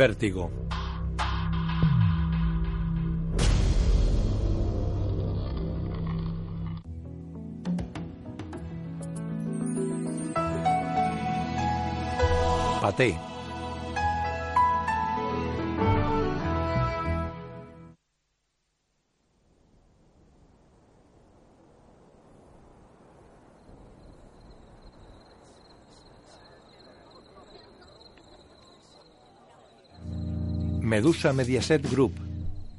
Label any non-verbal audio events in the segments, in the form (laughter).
Vértigo. Paté. Medusa Mediaset Group.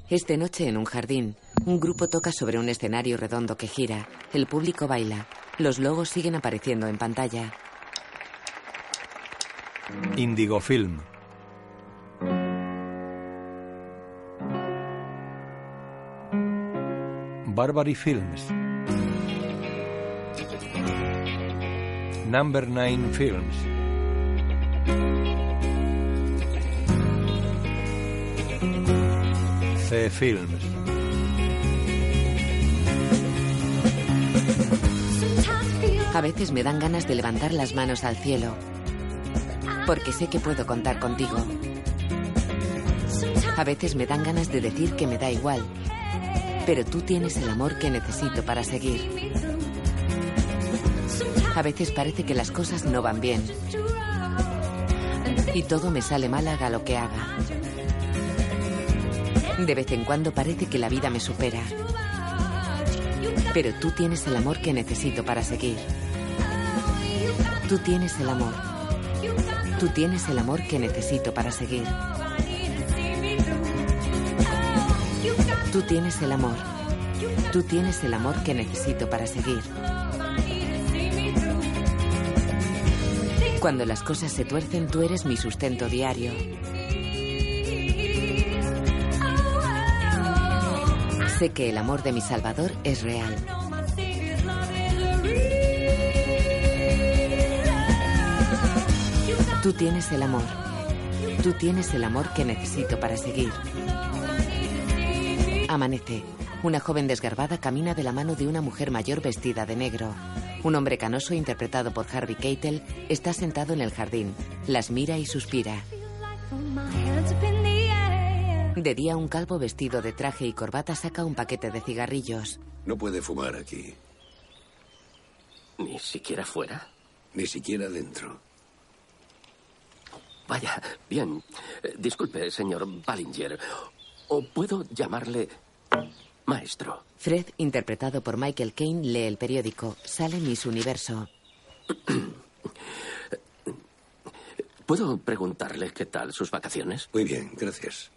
Esta noche en un jardín, un grupo toca sobre un escenario redondo que gira. El público baila. Los logos siguen apareciendo en pantalla. Indigo Film. Barbary Films. Number 9 Films. Films. A veces me dan ganas de levantar las manos al cielo, porque sé que puedo contar contigo. A veces me dan ganas de decir que me da igual, pero tú tienes el amor que necesito para seguir. A veces parece que las cosas no van bien y todo me sale mal haga lo que haga. De vez en cuando parece que la vida me supera. Pero tú tienes el amor que necesito para seguir. Tú tienes el amor. Tú tienes el amor que necesito para seguir. Tú tienes el amor. Tú tienes el amor que necesito para seguir. Cuando las cosas se tuercen, tú eres mi sustento diario. Sé que el amor de mi Salvador es real. Tú tienes el amor. Tú tienes el amor que necesito para seguir. Amanece. Una joven desgarbada camina de la mano de una mujer mayor vestida de negro. Un hombre canoso interpretado por Harvey Keitel está sentado en el jardín. Las mira y suspira. De día un calvo vestido de traje y corbata saca un paquete de cigarrillos. No puede fumar aquí, ¿Ni siquiera fuera? ni siquiera dentro. Vaya, bien. Eh, Disculpe, señor Ballinger. ¿O puedo llamarle maestro? Fred, interpretado por Michael Caine, lee el periódico. Sale Miss Universo. (clears throat) ¿Puedo preguntarle qué tal sus vacaciones? Muy bien, gracias.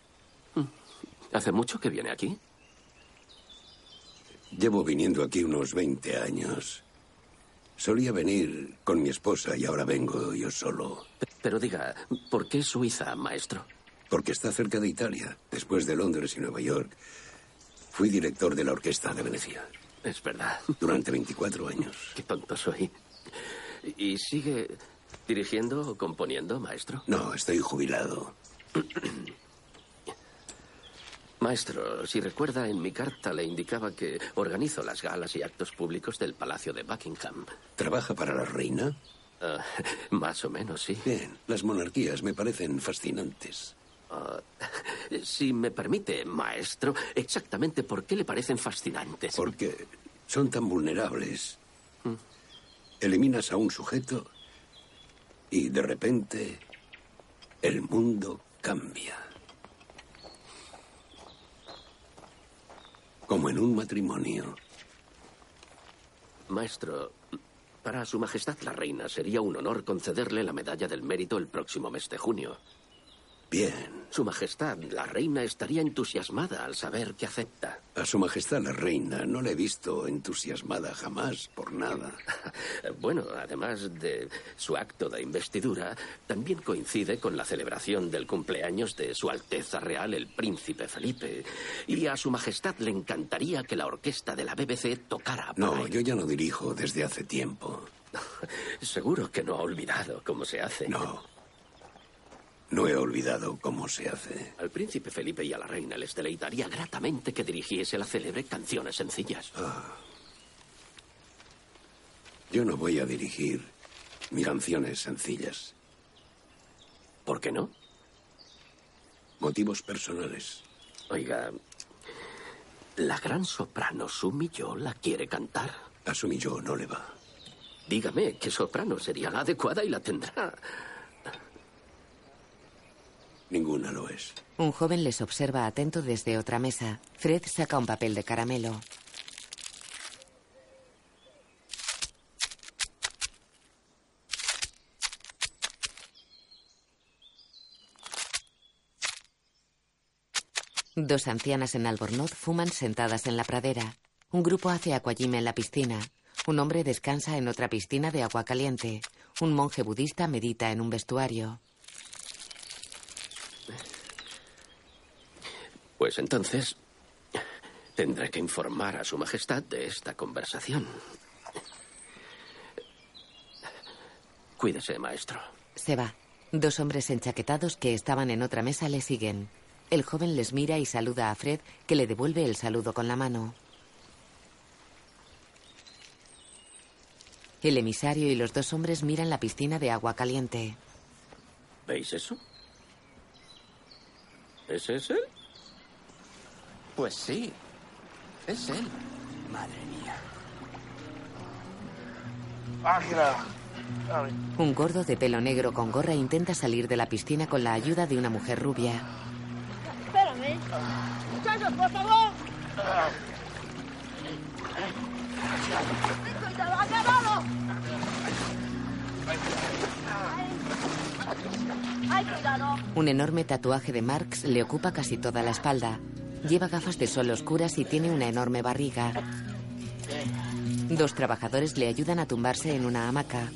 ¿Hace mucho que viene aquí? Llevo viniendo aquí unos 20 años. Solía venir con mi esposa y ahora vengo yo solo. Pero diga, ¿por qué Suiza, maestro? Porque está cerca de Italia. Después de Londres y Nueva York, fui director de la Orquesta de Venecia. Es verdad. Durante 24 años. Qué tonto soy. ¿Y sigue dirigiendo o componiendo, maestro? No, estoy jubilado. (clears throat) Maestro, si recuerda, en mi carta le indicaba que organizo las galas y actos públicos del Palacio de Buckingham. ¿Trabaja para la reina? Ah, (laughs) más o menos, sí. Bien, las monarquías me parecen fascinantes. Ah, (laughs) si me permite, maestro, exactamente por qué le parecen fascinantes. Porque son tan vulnerables. Eliminas a un sujeto y de repente el mundo cambia. Como en un matrimonio. Maestro, para Su Majestad la Reina sería un honor concederle la Medalla del Mérito el próximo mes de junio. Bien. Su Majestad la Reina estaría entusiasmada al saber que acepta. A Su Majestad la Reina no la he visto entusiasmada jamás por nada. (laughs) Bueno, además de su acto de investidura, también coincide con la celebración del cumpleaños de Su Alteza Real el Príncipe Felipe. Y a Su Majestad le encantaría que la orquesta de la BBC tocara para No, él. yo ya no dirijo desde hace tiempo. (laughs) Seguro que no ha olvidado cómo se hace. No. No he olvidado cómo se hace. Al príncipe Felipe y a la reina les deleitaría gratamente que dirigiese la célebre Canciones Sencillas. Yo no voy a dirigir mis canciones sencillas. ¿Por qué no? Motivos personales. Oiga, la gran soprano Sumi Yo la quiere cantar. A Sumi Yo no le va. Dígame qué soprano sería la adecuada y la tendrá. Ninguna lo es. Un joven les observa atento desde otra mesa. Fred saca un papel de caramelo. Dos ancianas en albornoz fuman sentadas en la pradera. Un grupo hace aquagym en la piscina. Un hombre descansa en otra piscina de agua caliente. Un monje budista medita en un vestuario. Pues entonces tendré que informar a Su Majestad de esta conversación. Cuídese, maestro. Se va. Dos hombres enchaquetados que estaban en otra mesa le siguen. El joven les mira y saluda a Fred, que le devuelve el saludo con la mano. El emisario y los dos hombres miran la piscina de agua caliente. ¿Veis eso? ¿Ese es él? Pues sí, es él. Madre mía. Ángela. Un gordo de pelo negro con gorra intenta salir de la piscina con la ayuda de una mujer rubia. Espérame. Muchachos, por favor. Cuidado, agarrado. Ay, cuidado. Un enorme tatuaje de Marx le ocupa casi toda la espalda. Lleva gafas de sol oscuras y tiene una enorme barriga. Dos trabajadores le ayudan a tumbarse en una hamaca.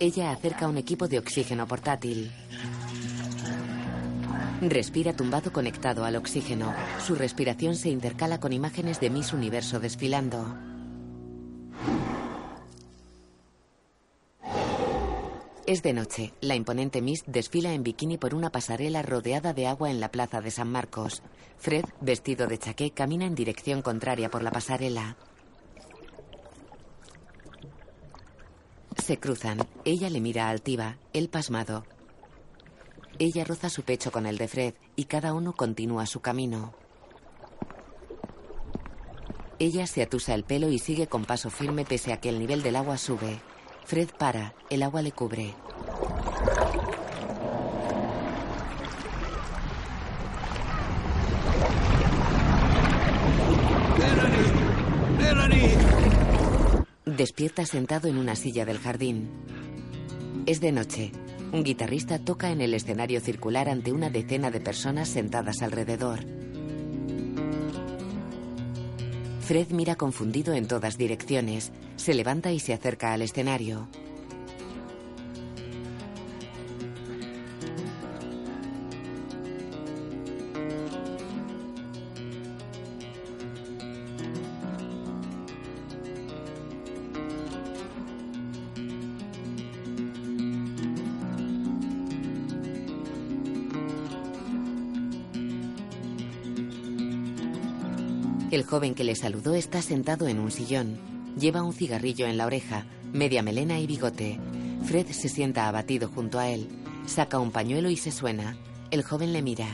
Ella acerca un equipo de oxígeno portátil. Respira tumbado conectado al oxígeno. Su respiración se intercala con imágenes de Miss Universo desfilando. Es de noche. La imponente Miss desfila en bikini por una pasarela rodeada de agua en la plaza de San Marcos. Fred, vestido de chaqué, camina en dirección contraria por la pasarela. Se cruzan. Ella le mira altiva, él pasmado. Ella roza su pecho con el de Fred y cada uno continúa su camino. Ella se atusa el pelo y sigue con paso firme pese a que el nivel del agua sube. Fred para, el agua le cubre. Despierta sentado en una silla del jardín. Es de noche. Un guitarrista toca en el escenario circular ante una decena de personas sentadas alrededor. Fred mira confundido en todas direcciones. Se levanta y se acerca al escenario. Joven que le saludó está sentado en un sillón. Lleva un cigarrillo en la oreja, media melena y bigote. Fred se sienta abatido junto a él. Saca un pañuelo y se suena. El joven le mira.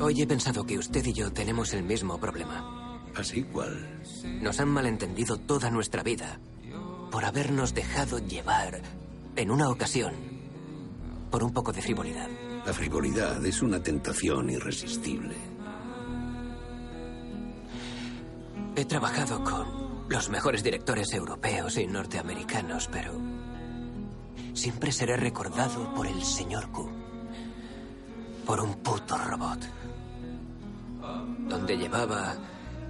Hoy he pensado que usted y yo tenemos el mismo problema. ¿Así cuál? Nos han malentendido toda nuestra vida por habernos dejado llevar en una ocasión por un poco de frivolidad. La frivolidad es una tentación irresistible. He trabajado con los mejores directores europeos y norteamericanos, pero siempre seré recordado por el señor Q. Por un puto robot. Donde llevaba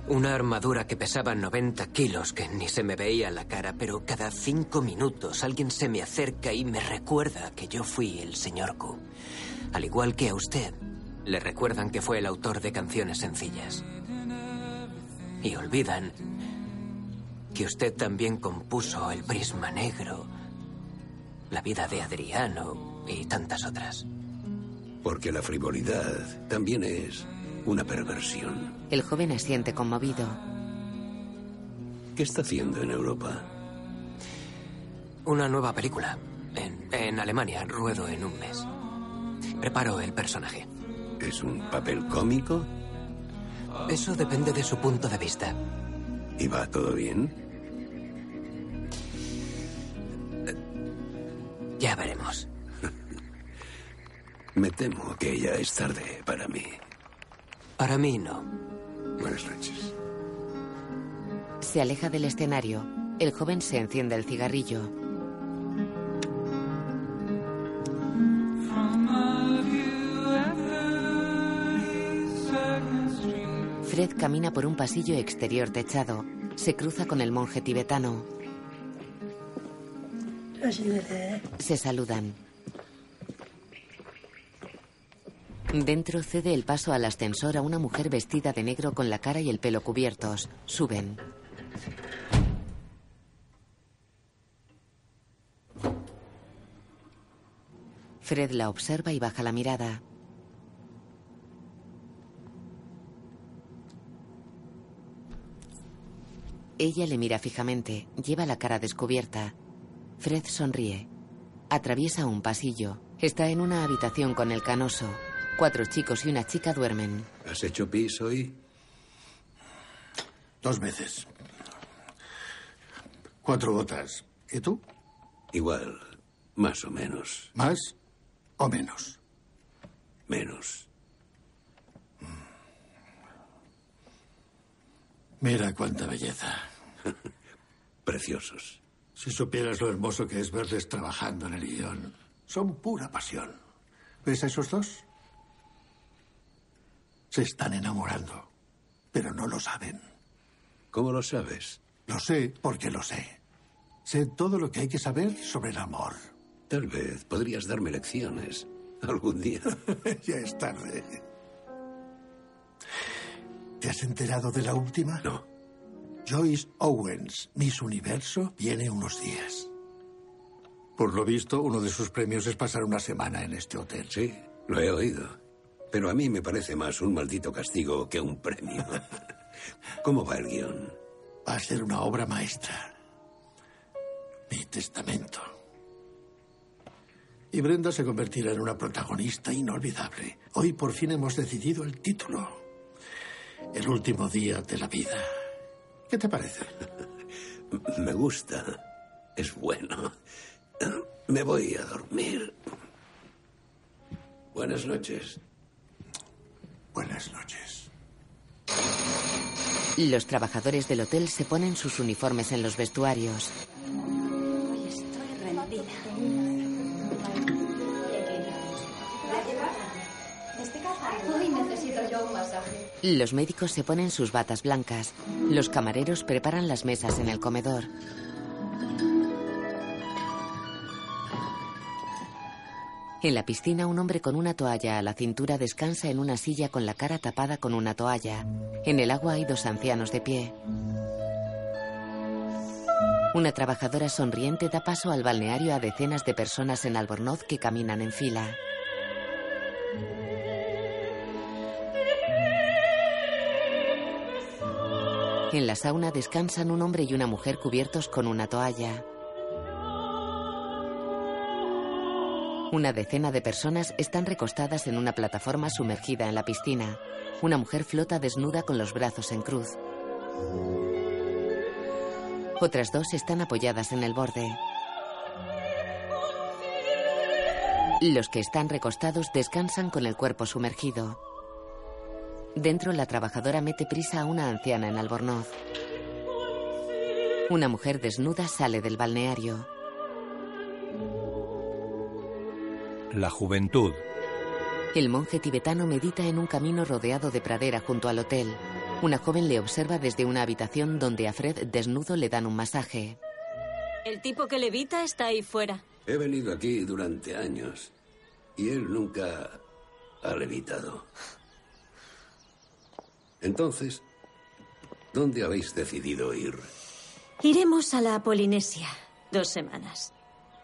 una armadura que pesaba 90 kilos, que ni se me veía la cara, pero cada cinco minutos alguien se me acerca y me recuerda que yo fui el señor Q. Al igual que a usted, le recuerdan que fue el autor de canciones sencillas. Y olvidan que usted también compuso El Prisma Negro, La vida de Adriano y tantas otras. Porque la frivolidad también es una perversión. El joven asiente conmovido. ¿Qué está haciendo en Europa? Una nueva película. En, en Alemania, ruedo en un mes. Preparo el personaje. ¿Es un papel cómico? Eso depende de su punto de vista. ¿Y va todo bien? Ya veremos. (laughs) Me temo que ya es tarde para mí. Para mí no. Buenas noches. Se aleja del escenario. El joven se enciende el cigarrillo. From my view at 32nd Street. Fred camina por un pasillo exterior techado. Se cruza con el monje tibetano. Se saludan. Dentro cede el paso al ascensor a una mujer vestida de negro con la cara y el pelo cubiertos. Suben. Fred la observa y baja la mirada. Ella le mira fijamente, lleva la cara descubierta. Fred sonríe. Atraviesa un pasillo. Está en una habitación con el canoso. Cuatro chicos y una chica duermen. ¿Has hecho pis hoy? Dos veces. Cuatro gotas. ¿Y tú? Igual, más o menos. ¿Más o menos? Menos. Mira cuánta belleza. (laughs) Preciosos. Si supieras lo hermoso que es verles trabajando en el guion. Son pura pasión. ¿Ves a esos dos? Se están enamorando, pero no lo saben. ¿Cómo lo sabes? Lo sé porque lo sé. Sé todo lo que hay que saber sobre el amor. Tal vez podrías darme lecciones algún día. (laughs) ya es tarde. ¿Te has enterado de la última? No. Joyce Owens, Miss Universo, viene unos días. Por lo visto, uno de sus premios es pasar una semana en este hotel. Sí, lo he oído. Pero a mí me parece más un maldito castigo que un premio. (laughs) ¿Cómo va el guion? Va a ser una obra maestra. Mi testamento. Y Brenda se convertirá en una protagonista inolvidable. Hoy por fin hemos decidido el título. El último día de la vida. ¿Qué te parece? (laughs) Me gusta. Es bueno. Me voy a dormir. Buenas noches. Buenas noches. Los trabajadores del hotel se ponen sus uniformes en los vestuarios. Estoy rendida. Hoy necesito yo un masaje. Los médicos se ponen sus batas blancas. Los camareros preparan las mesas en el comedor. En la piscina, un hombre con una toalla a la cintura descansa en una silla con la cara tapada con una toalla. En el agua hay dos ancianos de pie. Una trabajadora sonriente da paso al balneario a decenas de personas en albornoz que caminan en fila. En la sauna descansan un hombre y una mujer cubiertos con una toalla. Una decena de personas están recostadas en una plataforma sumergida en la piscina. Una mujer flota desnuda con los brazos en cruz. Otras dos están apoyadas en el borde. Los que están recostados descansan con el cuerpo sumergido. Dentro, la trabajadora mete prisa a una anciana en albornoz. Una mujer desnuda sale del balneario. La juventud. El monje tibetano medita en un camino rodeado de pradera junto al hotel. Una joven le observa desde una habitación donde a Fred desnudo le dan un masaje. El tipo que levita está ahí fuera. He venido aquí durante años y él nunca ha levitado. Entonces, ¿dónde habéis decidido ir? Iremos a la Polinesia. Dos semanas.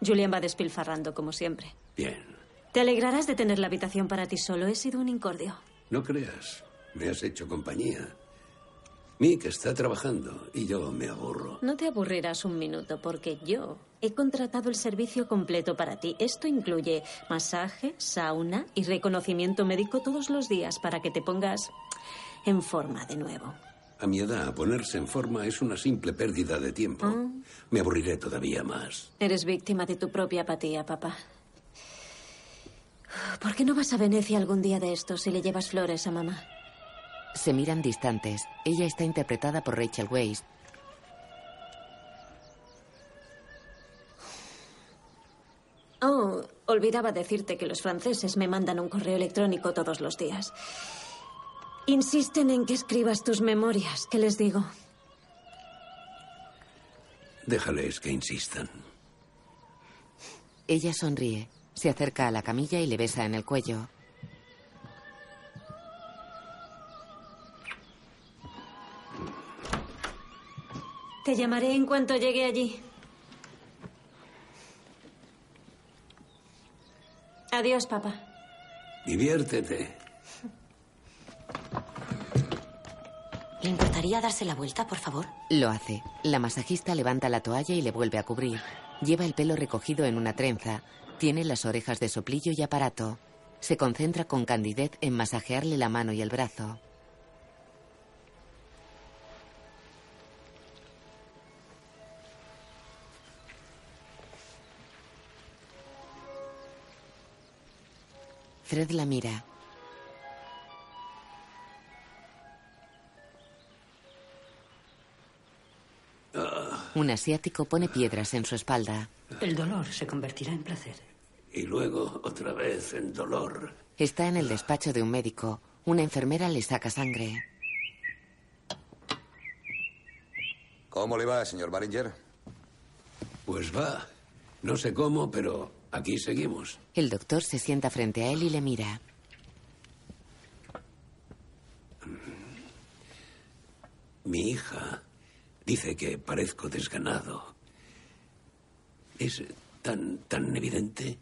Julian va despilfarrando, como siempre. Bien, Te alegrarás de tener la habitación para ti solo. He sido un incordio. no creas. Me has hecho compañía. Mick está trabajando y yo me aburro. No te aburrirás un minuto porque yo he contratado el servicio completo para ti. Esto incluye masaje, sauna y reconocimiento médico todos los días para que te pongas en forma de nuevo. A mi edad, ponerse en forma es una simple pérdida de tiempo. Ah. Me aburriré todavía más. Eres víctima de tu propia apatía, papá. ¿Por qué no vas a Venecia algún día de estos y le llevas flores a mamá? Se miran distantes. Ella está interpretada por Rachel Weisz. Oh, olvidaba decirte que los franceses me mandan un correo electrónico todos los días. Insisten en que escribas tus memorias. ¿Qué les digo? Déjales que insistan. Ella sonríe. Se acerca a la camilla y le besa en el cuello. Te llamaré en cuanto llegue allí. Adiós, papá. Diviértete. ¿Le importaría darse la vuelta, por favor? Lo hace. La masajista levanta la toalla y le vuelve a cubrir. Lleva el pelo recogido en una trenza. Tiene las orejas de soplillo y aparato. Se concentra con candidez en masajearle la mano y el brazo. Fred la mira. Un asiático pone piedras en su espalda. El dolor se convertirá en placer. Y luego otra vez en dolor. Está en el despacho de un médico. Una enfermera le saca sangre. ¿Cómo le va, señor Baringer? Pues va. No sé cómo, pero aquí seguimos. El doctor se sienta frente a él y le mira. Mi hija dice que parezco desganado. ¿Es tan, tan evidente?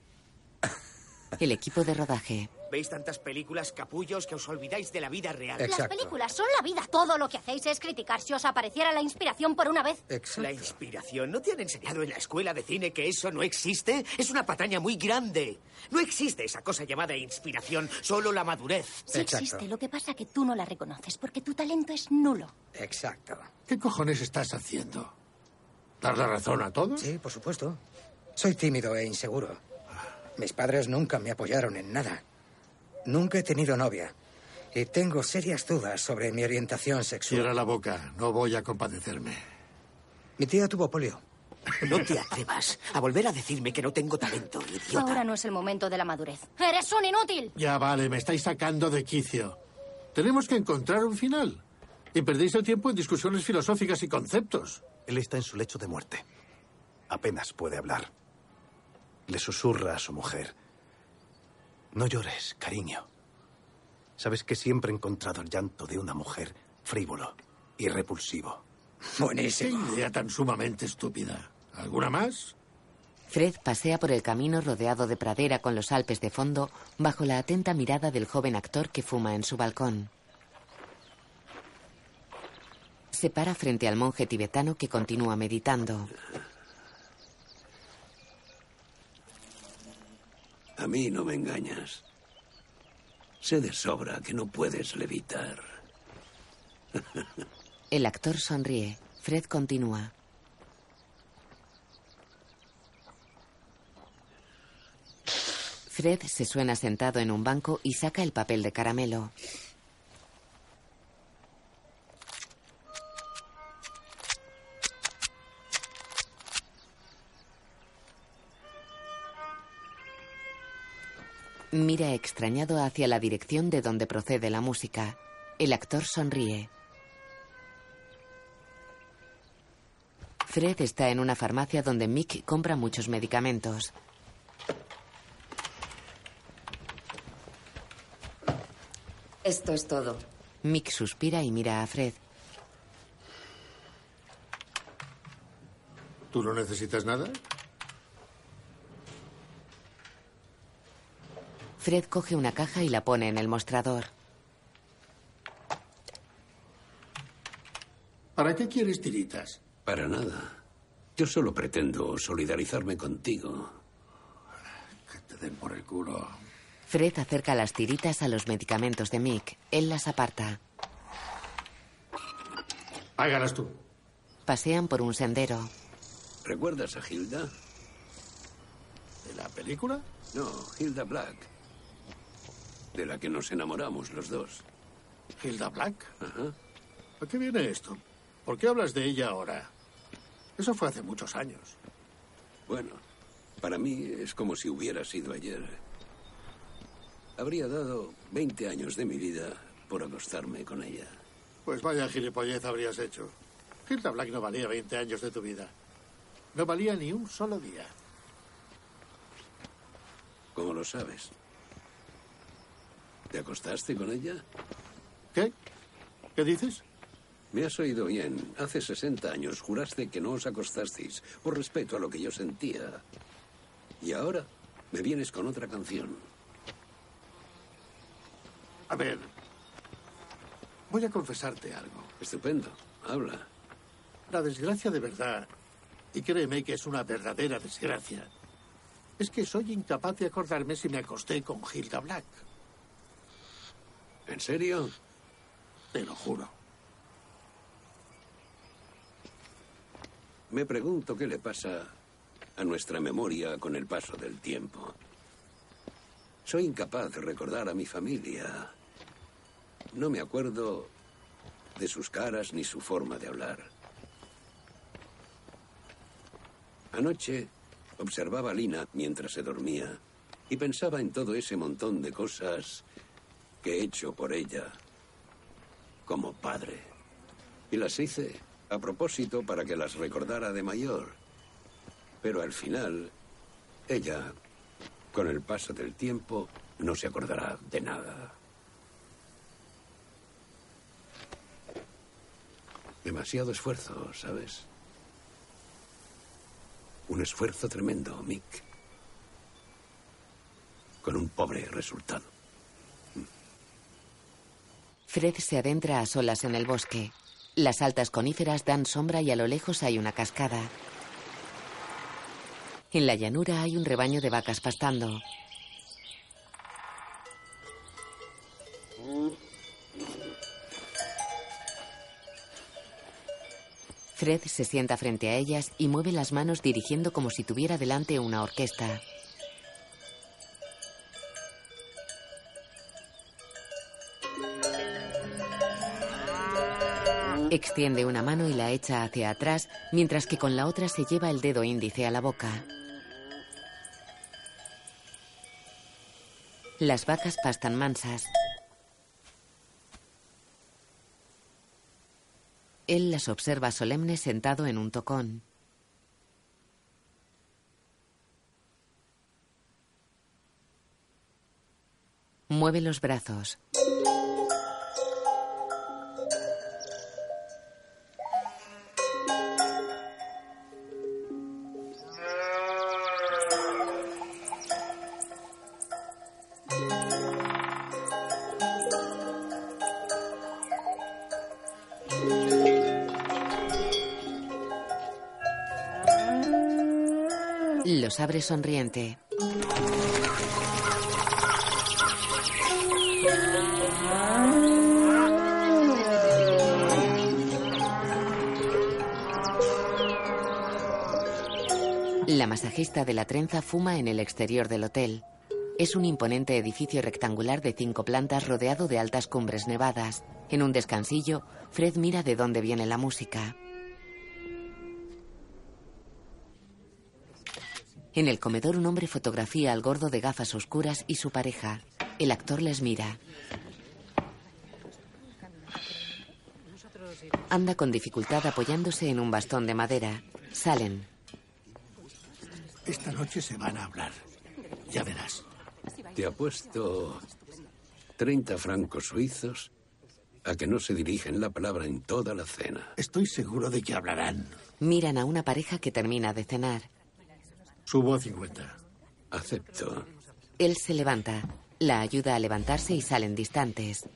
El equipo de rodaje. ¿Veis tantas películas, capullos, que os olvidáis de la vida real? Las películas son la vida. Todo lo que hacéis es criticar. Si os apareciera la inspiración por una vez. La inspiración. ¿No te han enseñado en la escuela de cine que eso no existe? Es una pataña muy grande. No existe esa cosa llamada inspiración, solo la madurez. Sí existe. Lo que pasa que tú no la reconoces porque tu talento es nulo. Exacto. ¿Qué cojones estás haciendo? ¿Dar la razón a todos? Sí, por supuesto. Soy tímido e inseguro. Mis padres nunca me apoyaron en nada. Nunca he tenido novia. Y tengo serias dudas sobre mi orientación sexual. Cierra la boca. No voy a compadecerme. Mi tía tuvo polio. (laughs) No te atrevas a volver a decirme que no tengo talento, idiota. Ahora no es el momento de la madurez. ¡Eres un inútil! Ya vale, me estáis sacando de quicio. Tenemos que encontrar un final. Y perdéis el tiempo en discusiones filosóficas y conceptos. Él está en su lecho de muerte. Apenas puede hablar. Le susurra a su mujer. No llores, cariño. Sabes que siempre he encontrado el llanto de una mujer frívolo y repulsivo. Buenísimo. Qué idea tan sumamente estúpida. ¿Alguna más? Fred pasea por el camino rodeado de pradera con los Alpes de fondo, bajo la atenta mirada del joven actor que fuma en su balcón. Se para frente al monje tibetano que continúa meditando. A mí no me engañas. Sé de sobra que no puedes levitar. (laughs) El actor sonríe. Fred continúa. Fred se suena sentado en un banco y saca el papel de caramelo. Mira extrañado hacia la dirección de donde procede la música. El actor sonríe. Fred está en una farmacia donde Mick compra muchos medicamentos. Esto es todo. Mick suspira y mira a Fred. ¿Tú no necesitas nada? Fred coge una caja y la pone en el mostrador. ¿Para qué quieres tiritas? Para nada. Yo solo pretendo solidarizarme contigo. Que te den por el culo. Fred acerca las tiritas a los medicamentos de Mick. Él las aparta. Hágalas tú. Pasean por un sendero. ¿Recuerdas a Hilda? ¿De la película? No, Hilda Black. De la que nos enamoramos los dos. ¿Hilda Black? Ajá. ¿A qué viene esto? ¿Por qué hablas de ella ahora? Eso fue hace muchos años. Bueno, para mí es como si hubiera sido ayer. Habría dado 20 años de mi vida por acostarme con ella. Pues vaya gilipollez habrías hecho. Hilda Black no valía 20 años de tu vida. No valía ni un solo día. ¿Cómo lo sabes? ¿Te acostaste con ella? ¿Qué? ¿Qué dices? Me has oído bien. Hace 60 años juraste que no os acostasteis por respeto a lo que yo sentía. Y ahora me vienes con otra canción. A ver. Voy a confesarte algo. Estupendo. Habla. La desgracia de verdad, y créeme que es una verdadera desgracia, es que soy incapaz de acordarme si me acosté con Hilda Black. ¿En serio? Te lo juro. Me pregunto qué le pasa a nuestra memoria con el paso del tiempo. Soy incapaz de recordar a mi familia. No me acuerdo de sus caras ni su forma de hablar. Anoche observaba a Lina mientras se dormía y pensaba en todo ese montón de cosas que he hecho por ella como padre. Y las hice a propósito para que las recordara de mayor. Pero al final, ella, con el paso del tiempo, no se acordará de nada. Demasiado esfuerzo, ¿sabes? Un esfuerzo tremendo, Mick. Con un pobre resultado. Fred se adentra a solas en el bosque. Las altas coníferas dan sombra y a lo lejos hay una cascada. En la llanura hay un rebaño de vacas pastando. Fred se sienta frente a ellas y mueve las manos dirigiendo como si tuviera delante una orquesta. Extiende una mano y la echa hacia atrás, mientras que con la otra se lleva el dedo índice a la boca. Las vacas pastan mansas. Él las observa solemne sentado en un tocón. Mueve los brazos. Abre sonriente. La masajista de la trenza fuma en el exterior del hotel. Es un imponente edificio rectangular de cinco plantas rodeado de altas cumbres nevadas. En un descansillo, Fred mira de dónde viene la música. En el comedor un hombre fotografía al gordo de gafas oscuras y su pareja. El actor les mira. Anda con dificultad apoyándose en un bastón de madera. Salen. Esta noche se van a hablar. Ya verás. Te apuesto 30 francos suizos a que no se dirigen la palabra en toda la cena. Estoy seguro de que hablarán. Miran a una pareja que termina de cenar. Subo a 50. Acepto. Él se levanta, la ayuda a levantarse y salen distantes.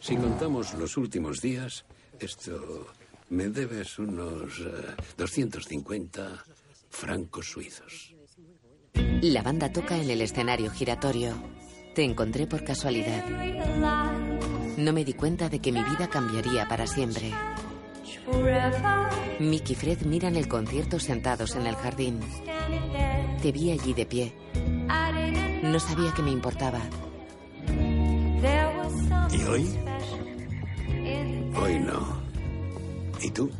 Si contamos los últimos días, esto me debes unos eh, 250 francos suizos. La banda toca en el escenario giratorio. Te encontré por casualidad. No me di cuenta de que mi vida cambiaría para siempre. Mick y Fred miran el concierto sentados en el jardín. Te vi allí de pie. No sabía que me importaba. ¿Y hoy? Hoy no. ¿Y tú?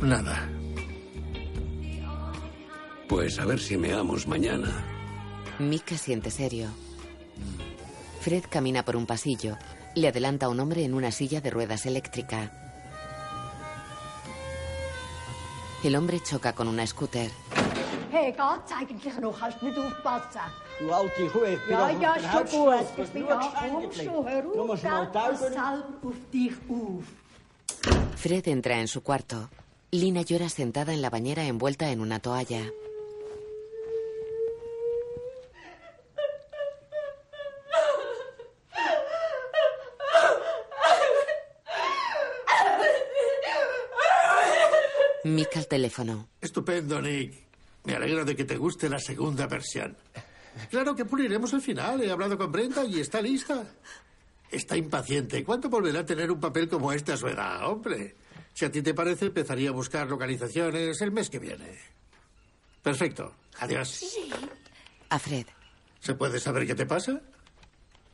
Nada. Pues a ver si me amos mañana. Mick siente serio. Fred camina por un pasillo. Le adelanta un hombre en una silla de ruedas eléctrica. El hombre choca con una scooter. Hey, geht's eigentlich noch? Kannst du nicht aufpassen? Du alte Kuh, ich bin Ja, doch ja, auf ist der schon gut. Hauptstrasse Ich bin nur da. stehen Komm geblieben. schon, hör Du auf. musst mal gell? die Augen Pass selber auf dich auf. Fred entra en su cuarto. Lina llora sentada en la bañera envuelta en una toalla. Mick al teléfono. Estupendo, Nick. Me alegro de que te guste la segunda versión. Claro que puliremos el final. He hablado con Brenda y está lista. Está impaciente. ¿Cuánto volverá a tener un papel como este a su edad, hombre? Si a ti te parece, empezaría a buscar localizaciones el mes que viene. Perfecto. Adiós. A Fred. ¿Se puede saber qué te pasa?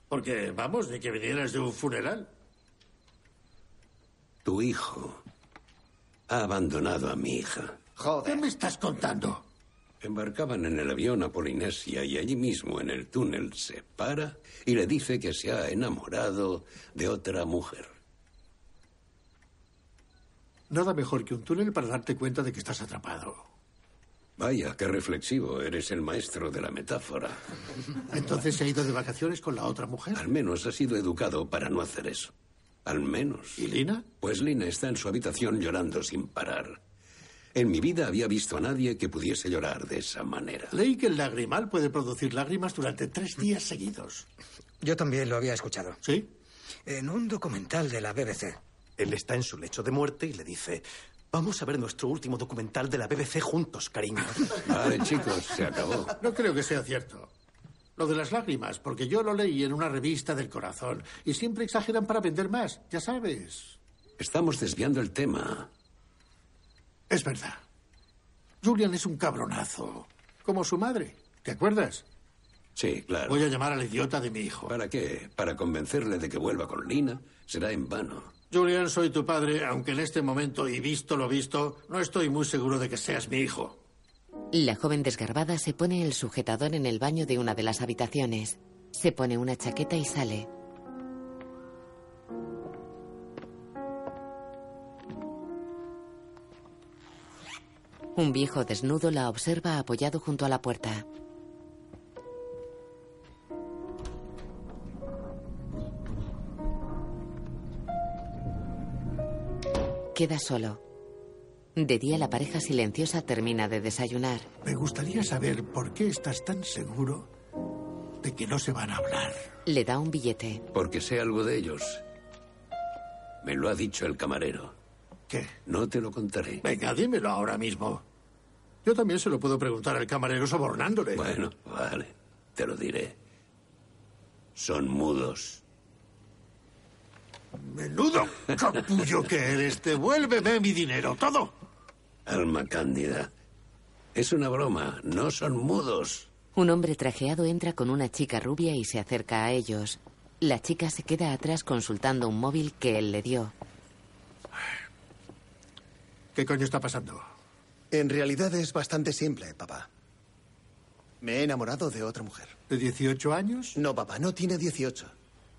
Porque, vamos, ni que vinieras de un funeral. Tu hijo ha abandonado a mi hija. ¿Qué me estás contando? Embarcaban en el avión a Polinesia y allí mismo en el túnel se para y le dice que se ha enamorado de otra mujer. Nada mejor que un túnel para darte cuenta de que estás atrapado. Vaya, qué reflexivo. Eres el maestro de la metáfora. Entonces se ha ido de vacaciones con la otra mujer. Al menos ha sido educado para no hacer eso. Al menos. ¿Y Lina? Pues Lina está en su habitación llorando sin parar. En mi vida había visto a nadie que pudiese llorar de esa manera. Leí que el lagrimal puede producir lágrimas durante tres días seguidos. Yo también lo había escuchado. ¿Sí? En un documental de la BBC. Él está en su lecho de muerte y le dice, vamos a ver nuestro último documental de la BBC juntos, cariño. (laughs) Vale, chicos, se acabó. No creo que sea cierto. Lo de las lágrimas, porque yo lo leí en una revista del corazón y siempre exageran para vender más, ya sabes. Estamos desviando el tema. Es verdad. Julian es un cabronazo, como su madre. ¿Te acuerdas? Sí, claro. Voy a llamar al idiota de mi hijo. ¿Para qué? ¿Para convencerle de que vuelva con Lina? Será en vano. Julian, soy tu padre, aunque en este momento, y visto lo visto, no estoy muy seguro de que seas mi hijo. La joven desgarbada se pone el sujetador en el baño de una de las habitaciones. Se pone una chaqueta y sale. Un viejo desnudo la observa apoyado junto a la puerta. Queda solo. De día la pareja silenciosa termina de desayunar. Me gustaría saber por qué estás tan seguro de que no se van a hablar. Le da un billete. Porque sé algo de ellos. Me lo ha dicho el camarero. ¿Qué? No te lo contaré. Venga, dímelo ahora mismo. Yo también se lo puedo preguntar al camarero sobornándole. Bueno, vale. Te lo diré. Son mudos. Menudo capullo que eres. Devuélveme mi dinero, todo. Alma cándida. Es una broma. No son mudos. Un hombre trajeado entra con una chica rubia y se acerca a ellos. La chica se queda atrás consultando un móvil que él le dio. ¿Qué coño está pasando? En realidad es bastante simple, papá. Me he enamorado de otra mujer. ¿De 18 años? No, papá, no tiene 18.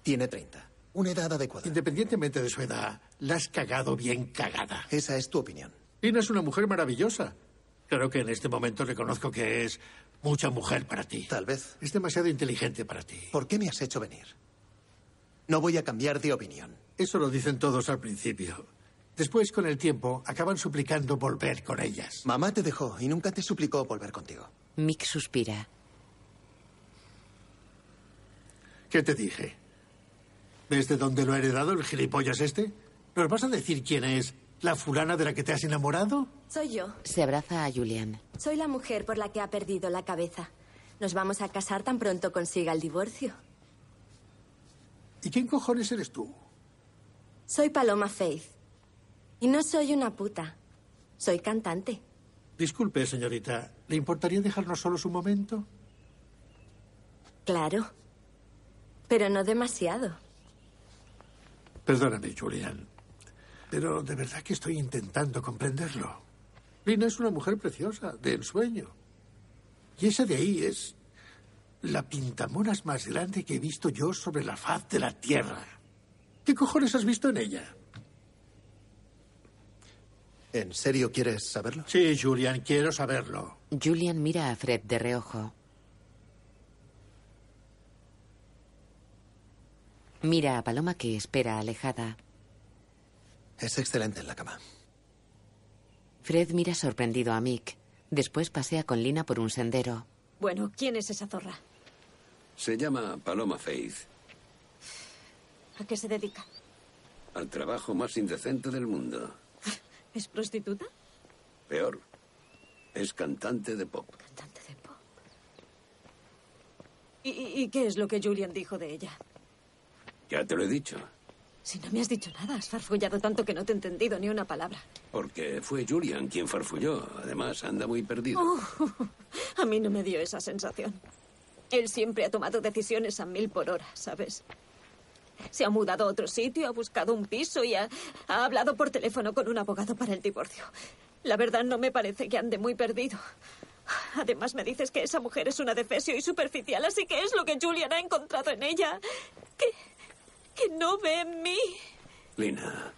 Tiene 30. Una edad adecuada. Independientemente de su edad, la has cagado bien cagada. Esa es tu opinión. Lina es una mujer maravillosa. Claro que en este momento reconozco que es mucha mujer para ti. Tal vez. Es demasiado inteligente para ti. ¿Por qué me has hecho venir? No voy a cambiar de opinión. Eso lo dicen todos al principio. Después, con el tiempo, acaban suplicando volver con ellas. Mamá te dejó y nunca te suplicó volver contigo. Mick suspira. ¿Qué te dije? ¿Ves de dónde lo ha heredado el gilipollas este? ¿Nos vas a decir quién es la fulana de la que te has enamorado? Soy yo. Se abraza a Julian. Soy la mujer por la que ha perdido la cabeza. Nos vamos a casar tan pronto consiga el divorcio. ¿Y quién cojones eres tú? Soy Paloma Faith. Y no soy una puta. Soy cantante. Disculpe, señorita. ¿Le importaría dejarnos solos un momento? Claro. Pero no demasiado. Perdóname, Julian. Pero de verdad que estoy intentando comprenderlo. Lina es una mujer preciosa, de ensueño. Y esa de ahí es la pintamonas más grande que he visto yo sobre la faz de la tierra. ¿Qué cojones has visto en ella? ¿En serio quieres saberlo? Sí, Julian, quiero saberlo. Julian mira a Fred de reojo. Mira a Paloma que espera alejada. Es excelente en la cama. Fred mira sorprendido a Mick. Después pasea con Lina por un sendero. Bueno, ¿quién es esa zorra? Se llama Paloma Faith, ¿A qué se dedica? al trabajo más indecente del mundo. (laughs) ¿Es prostituta? Peor, es cantante de pop. ¿Y, y- y qué es lo que Julian dijo de ella? Ya te lo he dicho, Si no me has dicho nada, has farfullado tanto que no te he entendido ni una palabra. porque fue Julian quien farfulló. Además, anda muy perdido. Oh, (laughs) a mí no me dio esa sensación. Él siempre ha tomado decisiones a mil por hora, ¿sabes? Se ha mudado a otro sitio, ha buscado un piso y ha, ha hablado por teléfono con un abogado para el divorcio. La verdad no me parece que ande muy perdido. Además me dices que esa mujer es una defesio y superficial, así que es lo que Julian ha encontrado en ella. Que, que no ve en mí. Lina,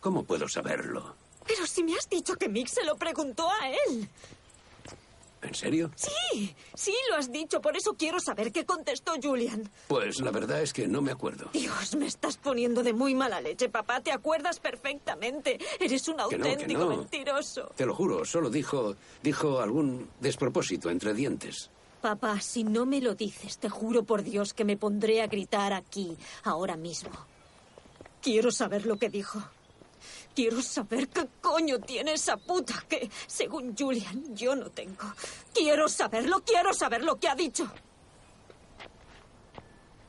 ¿cómo puedo saberlo? Pero si me has dicho que Mick se lo preguntó a él. ¿En serio? Sí, sí lo has dicho, por eso quiero saber qué contestó Julian. Pues la verdad es que no me acuerdo. Dios, me estás poniendo de muy mala leche, papá. Te acuerdas perfectamente. Eres un Que no, que auténtico no. mentiroso. Te lo juro, solo dijo, dijo algún despropósito entre dientes. Papá, si no me lo dices, te juro por Dios que me pondré a gritar aquí, ahora mismo. Quiero saber lo que dijo. Quiero saber qué coño tiene esa puta que, según Julian, yo no tengo. Quiero saberlo, quiero saber lo que ha dicho.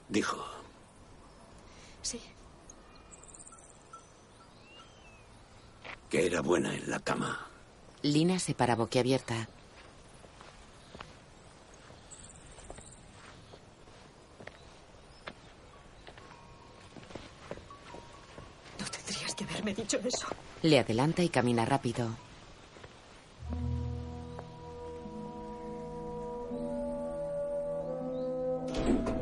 Dijo, Sí. que era buena en la cama. Lina se para boquiabierta. Le adelanta y camina rápido.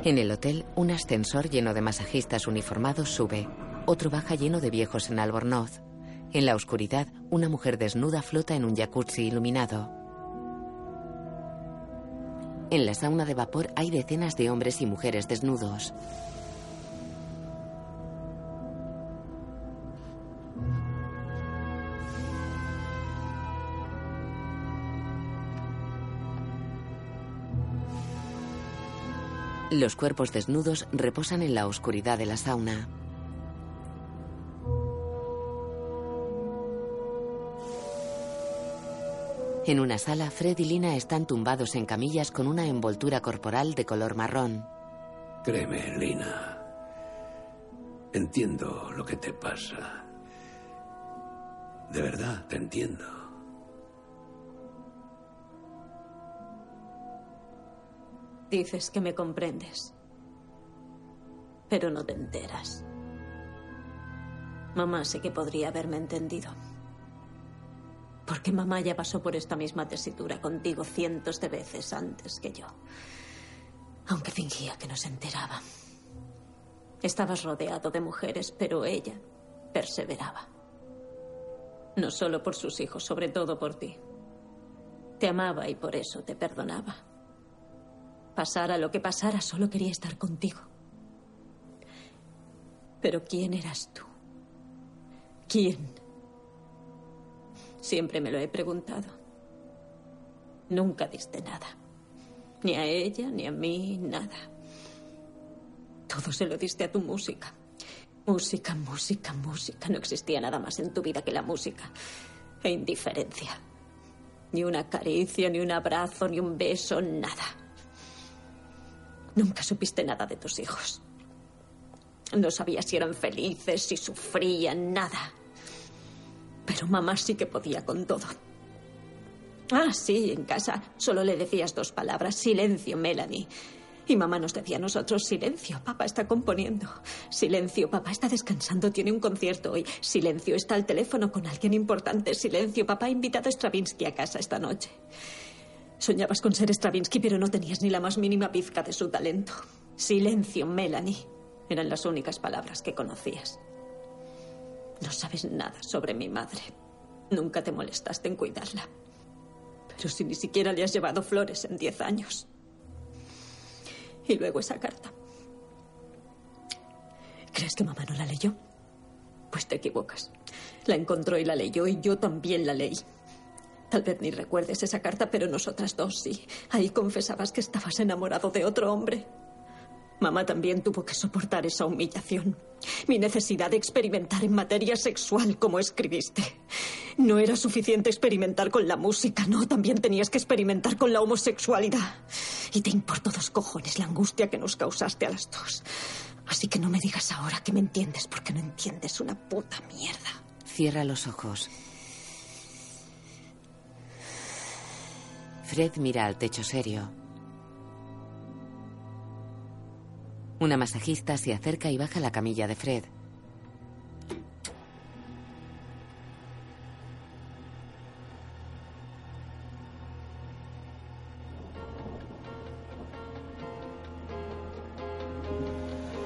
En el hotel, un ascensor lleno de masajistas uniformados sube. Otro baja lleno de viejos en albornoz. En la oscuridad, una mujer desnuda flota en un jacuzzi iluminado. En la sauna de vapor hay decenas de hombres y mujeres desnudos. Los cuerpos desnudos reposan en la oscuridad de la sauna. En una sala, Fred y Lina están tumbados en camillas con una envoltura corporal de color marrón. Créeme, Lina. Entiendo lo que te pasa. De verdad, te entiendo. Dices que me comprendes. Pero no te enteras. Mamá sé que podría haberme entendido. Porque mamá ya pasó por esta misma tesitura contigo cientos de veces antes que yo. Aunque fingía que no se enteraba. Estabas rodeado de mujeres, pero ella perseveraba. No solo por sus hijos, sobre todo por ti. Te amaba y por eso te perdonaba. Pasara lo que pasara, solo quería estar contigo. Pero ¿quién eras tú? ¿Quién? Siempre me lo he preguntado. Nunca diste nada. Ni a ella, ni a mí, nada. Todo se lo diste a tu música. Música, música, música. No existía nada más en tu vida que la música. E indiferencia. Ni una caricia, ni un abrazo, ni un beso, nada. Nunca supiste nada de tus hijos. No sabías si eran felices, si sufrían, nada. Pero mamá sí que podía con todo. Ah, sí, en casa solo le decías dos palabras. Silencio, Melanie. Y mamá nos decía a nosotros, silencio, papá está componiendo. Silencio, papá está descansando, tiene un concierto hoy. Silencio, está al teléfono con alguien importante. Silencio, papá ha invitado a Stravinsky a casa esta noche. Soñabas con ser Stravinsky, pero no tenías ni la más mínima pizca de su talento. Silencio, Melanie. Eran las únicas palabras que conocías. No sabes nada sobre mi madre. Nunca te molestaste en cuidarla. Pero si ni siquiera le has llevado flores en diez años. Y luego esa carta. ¿Crees que mamá no la leyó? Pues te equivocas. La encontró y la leyó y yo también la leí. Tal vez ni recuerdes esa carta, pero nosotras dos sí. Ahí confesabas que estabas enamorado de otro hombre. Mamá también tuvo que soportar esa humillación. Mi necesidad de experimentar en materia sexual, como escribiste. No era suficiente experimentar con la música, no, también tenías que experimentar con la homosexualidad. Y te importó dos cojones la angustia que nos causaste a las dos. Así que no me digas ahora que me entiendes, porque no entiendes una puta mierda. Cierra los ojos. Fred mira al techo serio. Una masajista se acerca y baja la camilla de Fred.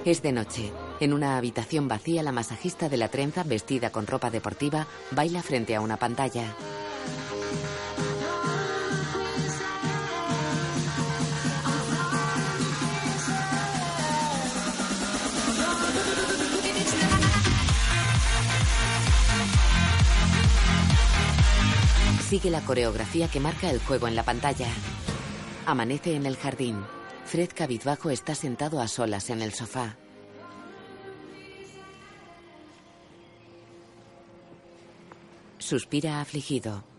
Es de noche. En una habitación vacía, la masajista de la trenza, vestida con ropa deportiva, baila frente a una pantalla. Sigue la coreografía que marca el juego en la pantalla. Amanece en el jardín. Fred cabizbajo está sentado a solas en el sofá. Suspira afligido.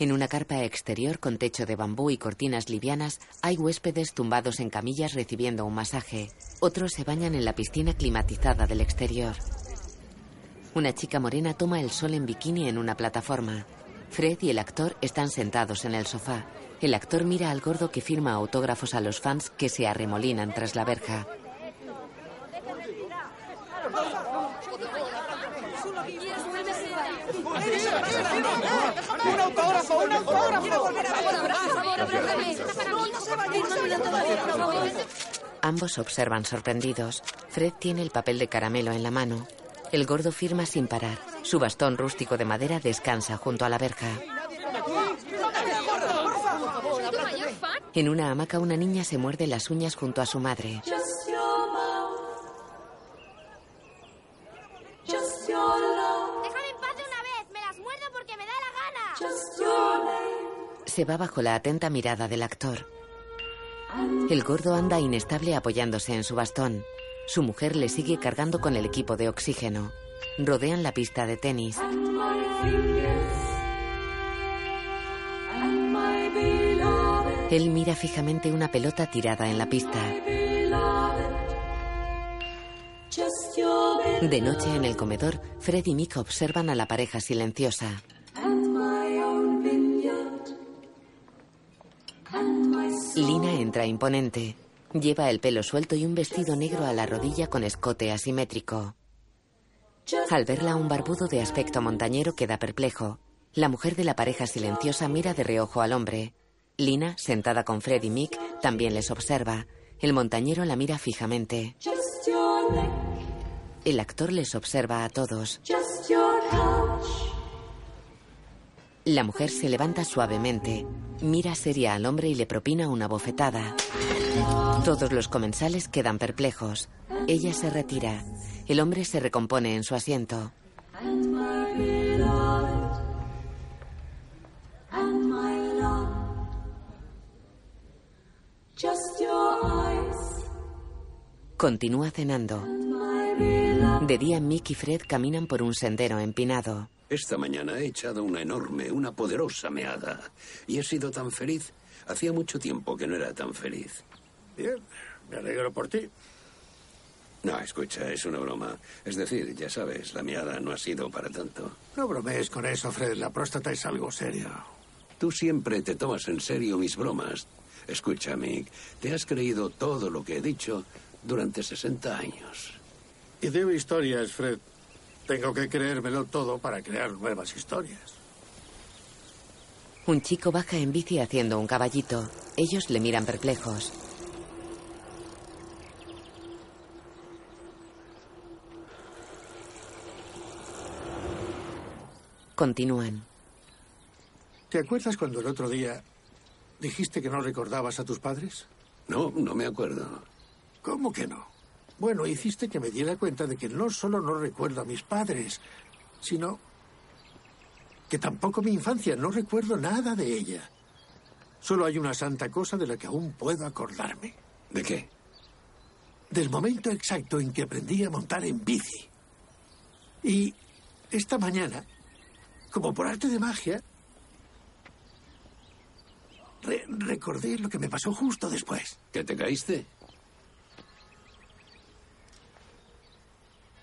En una carpa exterior con techo de bambú y cortinas livianas hay huéspedes tumbados en camillas recibiendo un masaje. Otros se bañan en la piscina climatizada del exterior. Una chica morena toma el sol en bikini en una plataforma. Fred y el actor están sentados en el sofá. El actor mira al gordo que firma autógrafos a los fans que se arremolinan tras la verja. ¡Un autógrafo! ¡Un autógrafo! Ambos observan sorprendidos. Fred tiene el papel de caramelo en la mano. El gordo firma sin parar. Su bastón rústico de madera descansa junto a la verja. En una hamaca una niña se muerde las uñas junto a su madre. Se va bajo la atenta mirada del actor. El gordo anda inestable apoyándose en su bastón. Su mujer le sigue cargando con el equipo de oxígeno. Rodean la pista de tenis. Él mira fijamente una pelota tirada en la pista. De noche en el comedor, Fred y Mick observan a la pareja silenciosa. Lina entra imponente. Lleva el pelo suelto y un vestido negro a la rodilla con escote asimétrico. Al verla, un barbudo de aspecto montañero queda perplejo. La mujer de la pareja silenciosa mira de reojo al hombre. Lina, sentada con Fred y Mick, también les observa. El montañero la mira fijamente. El actor les observa a todos. La mujer se levanta suavemente, mira seria al hombre y le propina una bofetada. Todos los comensales quedan perplejos. Ella se retira. El hombre se recompone en su asiento. Continúa cenando. De día, Mick y Fred caminan por un sendero empinado. Esta mañana he echado una enorme, una poderosa meada. Y he sido tan feliz. Hacía mucho tiempo que no era tan feliz. Bien, me alegro por ti. No, escucha, es una broma. Es decir, ya sabes, la meada no ha sido para tanto. No bromees con eso, Fred. La próstata es algo serio. Tú siempre te tomas en serio mis bromas. Escucha, Mick, te has creído todo lo que he dicho durante 60 años. Y digo historias, Fred. Tengo que creérmelo todo para crear nuevas historias. Un chico baja en bici haciendo un caballito. Ellos le miran perplejos. Continúan. ¿Te acuerdas cuando el otro día dijiste que no recordabas a tus padres? No, no me acuerdo. ¿Cómo que no? Bueno, hiciste que me diera cuenta de que no solo no recuerdo a mis padres, sino que tampoco mi infancia, no recuerdo nada de ella. Solo hay una santa cosa de la que aún puedo acordarme. ¿De qué? Del momento exacto en que aprendí a montar en bici. Y esta mañana, como por arte de magia, re- recordé lo que me pasó justo después. ¿Que te caíste?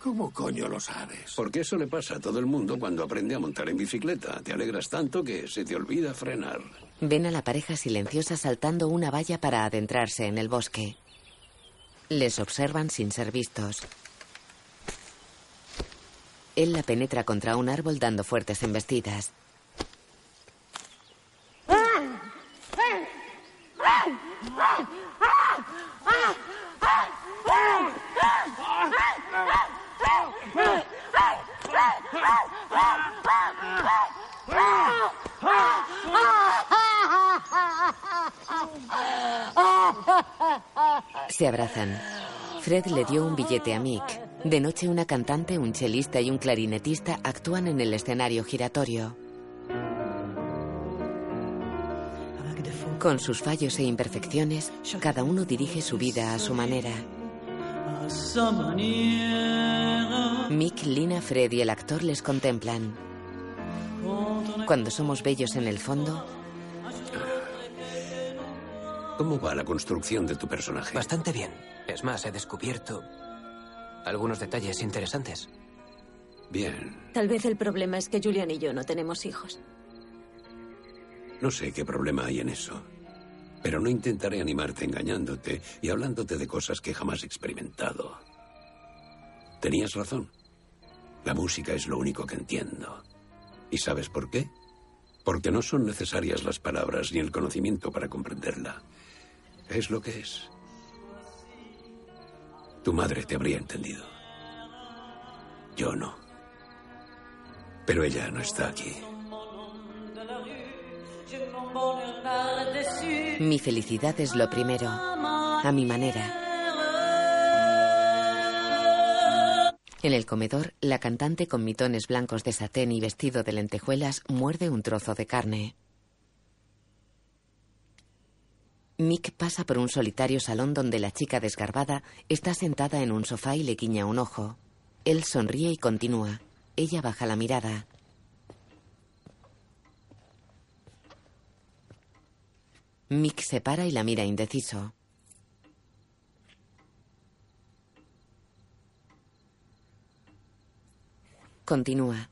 ¿Cómo coño lo sabes? Porque eso le pasa a todo el mundo cuando aprende a montar en bicicleta. Te alegras tanto que se te olvida frenar. Ven a la pareja silenciosa saltando una valla para adentrarse en el bosque. Les observan sin ser vistos. Él la penetra contra un árbol dando fuertes embestidas. Se abrazan. Fred le dio un billete a Mick. De noche una cantante, un chelista y un clarinetista actúan en el escenario giratorio. Con sus fallos e imperfecciones, cada uno dirige su vida a su manera. Mick, Lina, Fred y el actor les contemplan. Cuando somos bellos en el fondo, ¿Cómo va la construcción de tu personaje? Bastante bien. Es más, he descubierto algunos detalles interesantes. Bien. Tal vez el problema es que Julian y yo no tenemos hijos. No sé qué problema hay en eso. Pero no intentaré animarte engañándote y hablándote de cosas que jamás he experimentado. Tenías razón. La música es lo único que entiendo. ¿Y sabes por qué? Porque no son necesarias las palabras ni el conocimiento para comprenderla. Es lo que es. Tu madre te habría entendido. Yo no. Pero ella no está aquí. Mi felicidad es lo primero, a mi manera. En el comedor, la cantante con mitones blancos de satén y vestido de lentejuelas muerde un trozo de carne. Mick pasa por un solitario salón donde la chica desgarbada está sentada en un sofá y le guiña un ojo. Él sonríe y continúa. Ella baja la mirada. Mick se para y la mira indeciso. Continúa.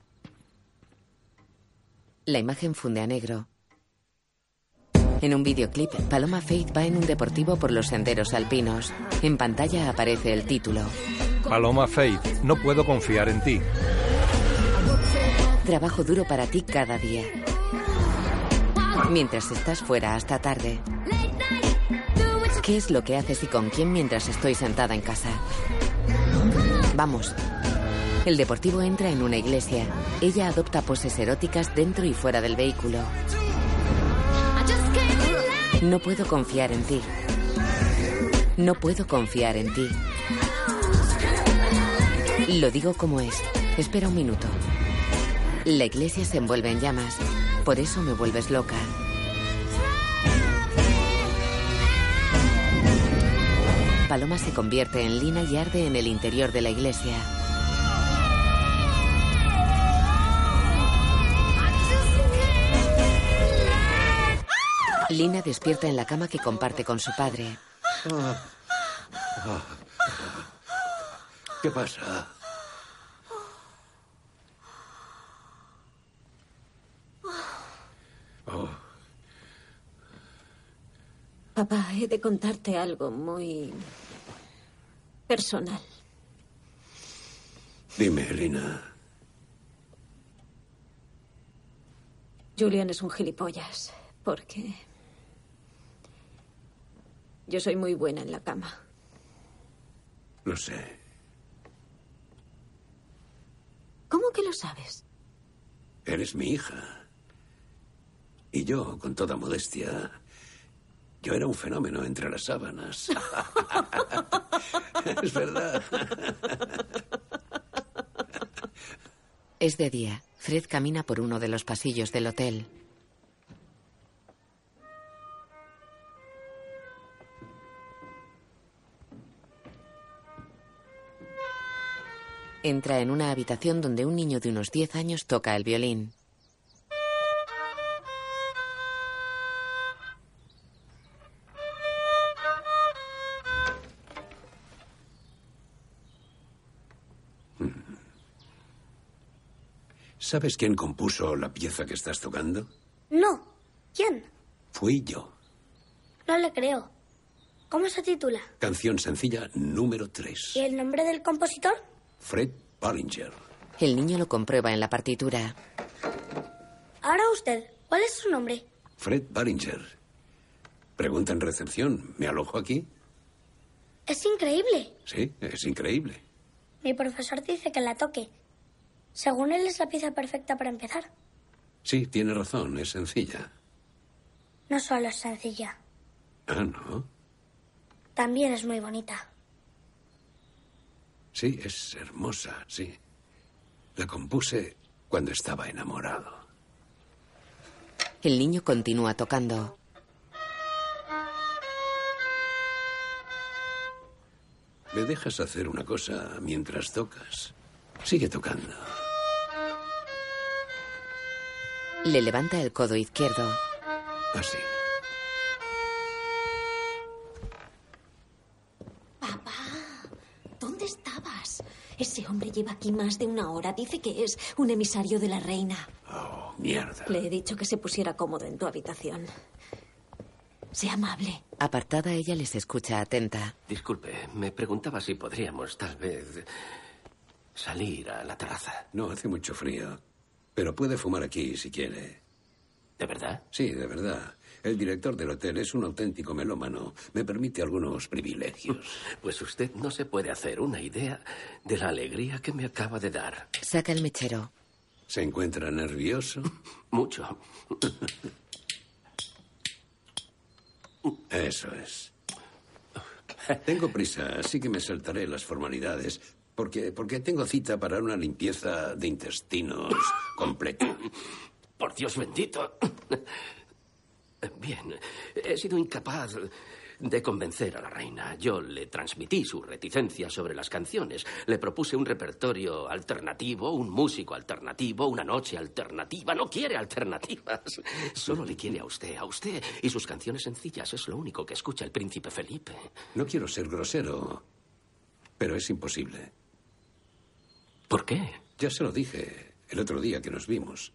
La imagen funde a negro. En un videoclip, Paloma Faith va en un deportivo por los senderos alpinos. En pantalla aparece el título. Paloma Faith, no puedo confiar en ti. Trabajo duro para ti cada día. Mientras estás fuera hasta tarde. ¿Qué es lo que haces y con quién mientras estoy sentada en casa? Vamos. El deportivo entra en una iglesia. Ella adopta poses eróticas dentro y fuera del vehículo. No puedo confiar en ti. No puedo confiar en ti. Lo digo como es. Espera un minuto. La iglesia se envuelve en llamas. Por eso me vuelves loca. Paloma se convierte en lina y arde en el interior de la iglesia. Lina despierta en la cama que comparte con su padre. Ah. Ah. ¿Qué pasa? Papá, he de contarte algo muy personal. dime, Lina. Julian es un gilipollas, porque yo soy muy buena en la cama. Lo sé. ¿Cómo que lo sabes? Eres mi hija. Y yo, con toda modestia, yo era un fenómeno entre las sábanas. (laughs) es verdad. Es de día. Fred camina por uno de los pasillos del hotel. Entra en una habitación donde un niño de unos 10 años toca el violín. ¿Sabes quién compuso la pieza que estás tocando? No. ¿Quién? Fui yo. No le creo. ¿Cómo se titula? Canción sencilla número 3. ¿Y el nombre del compositor? Fred Ballinger. El niño lo comprueba en la partitura. Ahora usted, ¿cuál es su nombre? Fred Ballinger. Pregunta en recepción. ¿Me alojo aquí? Es increíble. Sí, es increíble. Mi profesor dice que la toque. Según él es la pieza perfecta para empezar. Sí, tiene razón, es sencilla. No solo es sencilla, Ah, ¿no? también es muy bonita. Sí, es hermosa, sí. La compuse cuando estaba enamorado. El niño continúa tocando. ¿Me dejas hacer una cosa mientras tocas? Sigue tocando. Le levanta el codo izquierdo. Así. ¿Dónde estabas? Ese hombre lleva aquí más de una hora. Dice que es un emisario de la reina. Oh, mierda. Le he dicho que se pusiera cómodo en tu habitación. Sea amable. Apartada, ella les escucha atenta. Disculpe, me preguntaba si podríamos tal vez salir a la terraza. No, hace mucho frío. Pero puede fumar aquí si quiere. ¿De verdad? Sí, de verdad. El director del hotel es un auténtico melómano. Me permite algunos privilegios. (laughs) Pues usted no se puede hacer una idea de la alegría que me acaba de dar. Saca el mechero. ¿Se encuentra nervioso? (laughs) Mucho. Eso es. Tengo prisa, así que me saltaré las formalidades. Porque, porque tengo cita para una limpieza de intestinos completa. (coughs) Por Dios bendito. (coughs) Bien, he sido incapaz de convencer a la reina. Yo le transmití su reticencia sobre las canciones. Le propuse un repertorio alternativo, un músico alternativo, una noche alternativa. No quiere alternativas. Solo le quiere a usted, a usted y sus canciones sencillas. Es lo único que escucha el príncipe Felipe. No quiero ser grosero, pero es imposible. ¿Por qué? Ya se lo dije el otro día que nos vimos.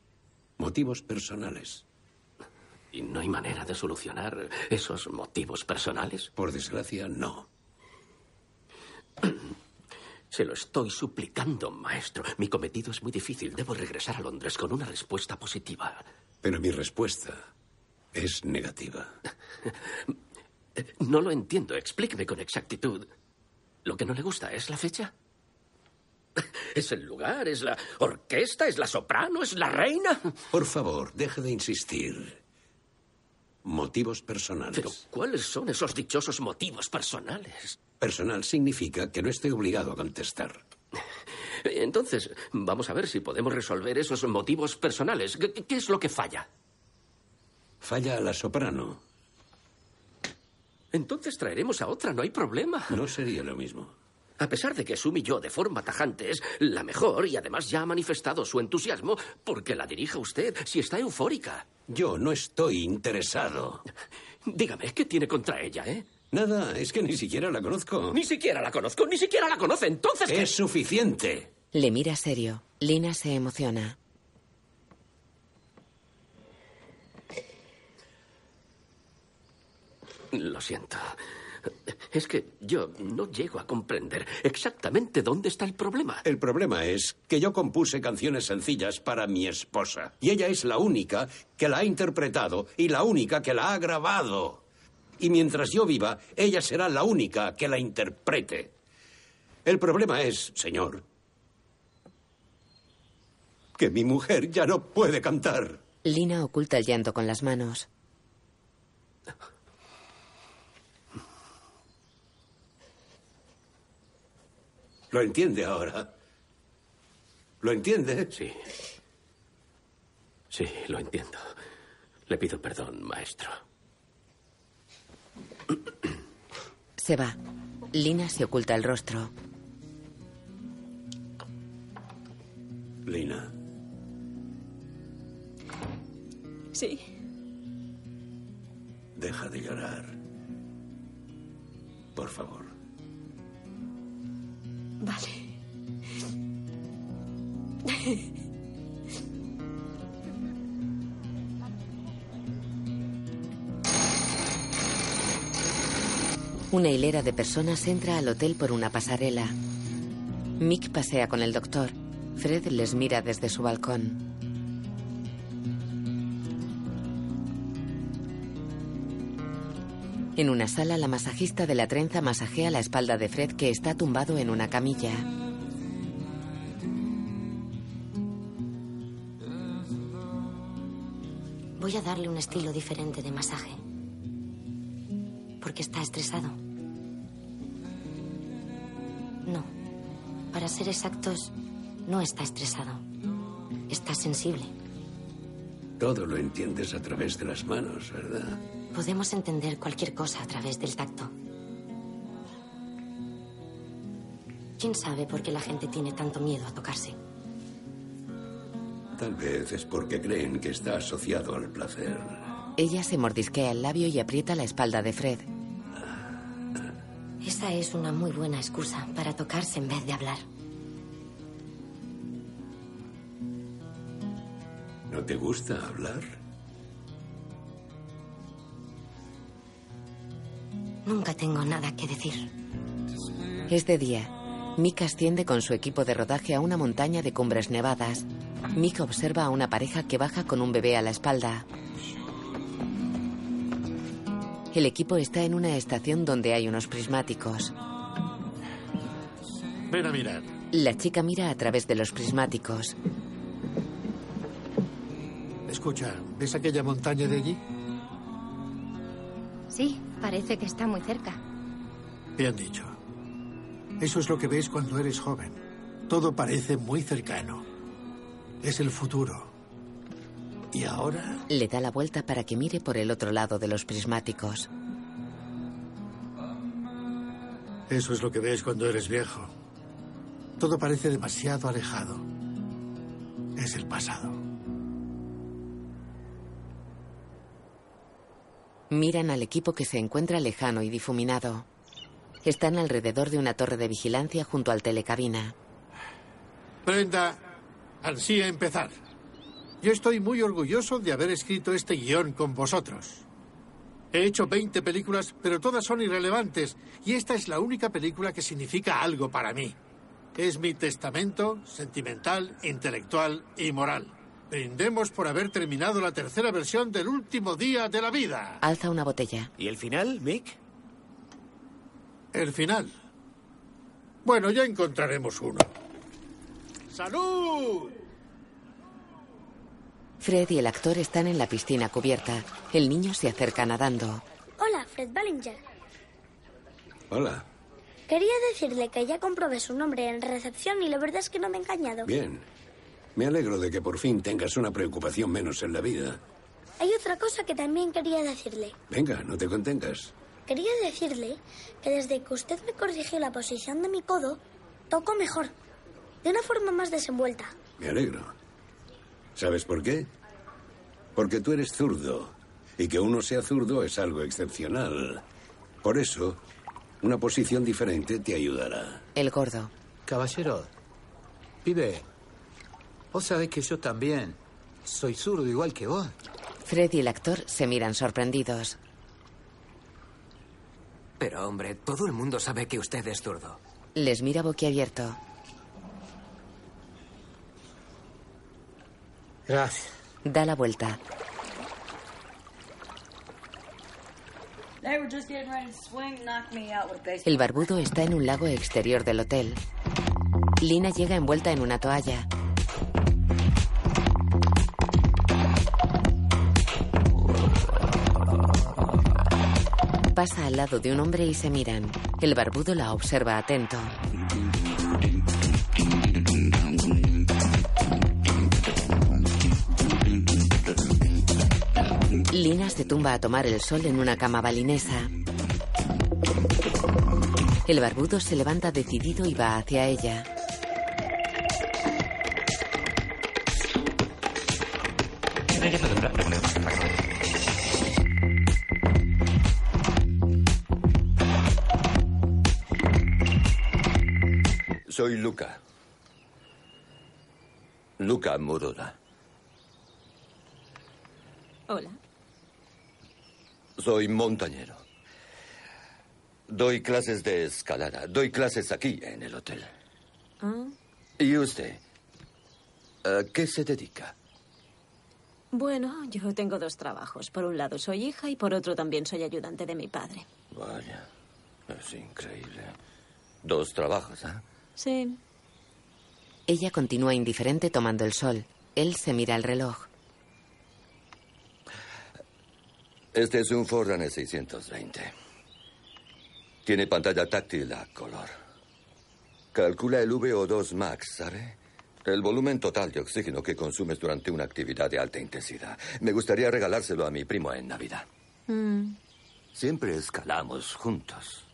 Motivos personales. ¿Y no hay manera de solucionar esos motivos personales? Por desgracia, no. Se lo estoy suplicando, maestro. Mi cometido es muy difícil. Debo regresar a Londres con una respuesta positiva. Pero mi respuesta es negativa. (laughs) No lo entiendo. Explíqueme con exactitud. ¿Lo que no le gusta es la fecha? ¿Es el lugar? ¿Es la orquesta? ¿Es la soprano? ¿Es la reina? Por favor, deje de insistir. Motivos personales. Pero, ¿cuáles son esos dichosos motivos personales? Personal significa que no estoy obligado a contestar. (laughs) Entonces, vamos a ver si podemos resolver esos motivos personales. ¿Qué, qué es lo que falla? Falla la soprano. Entonces traeremos a otra, no hay problema. No sería lo mismo. A pesar de que Sumi yo de forma tajante es la mejor y además ya ha manifestado su entusiasmo porque la dirija usted si está eufórica. Yo no estoy interesado. Dígame, ¿qué tiene contra ella, eh? Nada, es que ni siquiera la conozco. Ni siquiera la conozco, ni siquiera la conoce. Entonces, ¿qué? Es suficiente. Le mira serio. Lina se emociona. Lo siento. Es que yo no llego a comprender exactamente dónde está el problema. El problema es que yo compuse canciones sencillas para mi esposa. Y ella es la única que la ha interpretado y la única que la ha grabado. Y mientras yo viva, ella será la única que la interprete. El problema es, señor, que mi mujer ya no puede cantar. Lina oculta el llanto con las manos. ¿Lo entiende ahora? ¿Lo entiende? Sí. Sí, lo entiendo. Le pido perdón, maestro. Se va. Lina se oculta el rostro. Lina, Sí. deja de llorar. Por favor. Vale. Una hilera de personas entra al hotel por una pasarela. Mick pasea con el doctor. Fred les mira desde su balcón. En una sala, la masajista de la trenza masajea la espalda de Fred que está tumbado en una camilla. Voy a darle un estilo diferente de masaje. Porque está estresado. No. Para ser exactos, no está estresado. Está sensible. Todo lo entiendes a través de las manos, ¿verdad? Podemos entender cualquier cosa a través del tacto. ¿Quién sabe por qué la gente tiene tanto miedo a tocarse? Tal vez es porque creen que está asociado al placer. Ella se mordisquea el labio y aprieta la espalda de Fred. Esa es una muy buena excusa para tocarse en vez de hablar. ¿No te gusta hablar? Nunca tengo nada que decir. Es de día. Mick asciende con su equipo de rodaje a una montaña de cumbres nevadas. Mick observa a una pareja que baja con un bebé a la espalda. El equipo está en una estación donde hay unos prismáticos. Ven a mirar. La chica mira a través de los prismáticos. Escucha, ¿ves aquella montaña de allí? Sí, parece que está muy cerca. Bien dicho. Eso es lo que ves cuando eres joven. Todo parece muy cercano. Es el futuro. ¿Y ahora? Le da la vuelta para que mire por el otro lado de los prismáticos. Eso es lo que ves cuando eres viejo. Todo parece demasiado alejado. Es el pasado. Miran al equipo que se encuentra lejano y difuminado. Están alrededor de una torre de vigilancia junto al telecabina. Brenda, ansía empezar. Yo estoy muy orgulloso de haber escrito este guion con vosotros. He hecho 20 películas, pero todas son irrelevantes, y esta es la única película que significa algo para mí. Es mi testamento sentimental, intelectual y moral. Brindemos por haber terminado la tercera versión del último día de la vida. Alza una botella. ¿Y el final, Mick? El final. Bueno, ya encontraremos uno. ¡Salud! Fred y el actor están en la piscina cubierta. El niño se acerca nadando. Hola, Fred Ballinger. Hola. Quería decirle que ya comprobé su nombre en recepción y la verdad es que no me he engañado. Bien. Me alegro de que por fin tengas una preocupación menos en la vida. Hay otra cosa que también quería decirle. Venga, no te contengas. Quería decirle que desde que usted me corrigió la posición de mi codo, toco mejor. De una forma más desenvuelta. Me alegro. ¿Sabes por qué? Porque tú eres zurdo. Y que uno sea zurdo es algo excepcional. Por eso, una posición diferente te ayudará. El gordo. Caballero, pibe, vos sabés que yo también soy zurdo igual que vos. Fred y el actor se miran sorprendidos. Pero hombre, todo el mundo sabe que usted es zurdo. Les mira boquiabierto. Gracias. Da la vuelta. El barbudo está en un lago exterior del hotel. Lina llega envuelta en una toalla. Pasa al lado de un hombre y se miran. El barbudo la observa atento. Lina se tumba a tomar el sol en una cama balinesa. El barbudo se levanta decidido y va hacia ella. Soy Luca. Luca Moroda. Hola. Soy montañero. Doy clases de escalada. Doy clases aquí, en el hotel. Ah, ¿Y usted? ¿A qué se dedica? Bueno, yo tengo dos trabajos. Por un lado soy hija y por otro también soy ayudante de mi padre. Vaya, es increíble. Dos trabajos, ¿ah? Sí. Ella continúa indiferente tomando el sol. Él se mira el reloj. Este es un Forerunner 620. Tiene pantalla táctil a color. Calcula el VO2 max, ¿sabe? El volumen total de oxígeno que consumes durante una actividad de alta intensidad. Me gustaría regalárselo a mi primo en Navidad. Mm. Siempre escalamos juntos.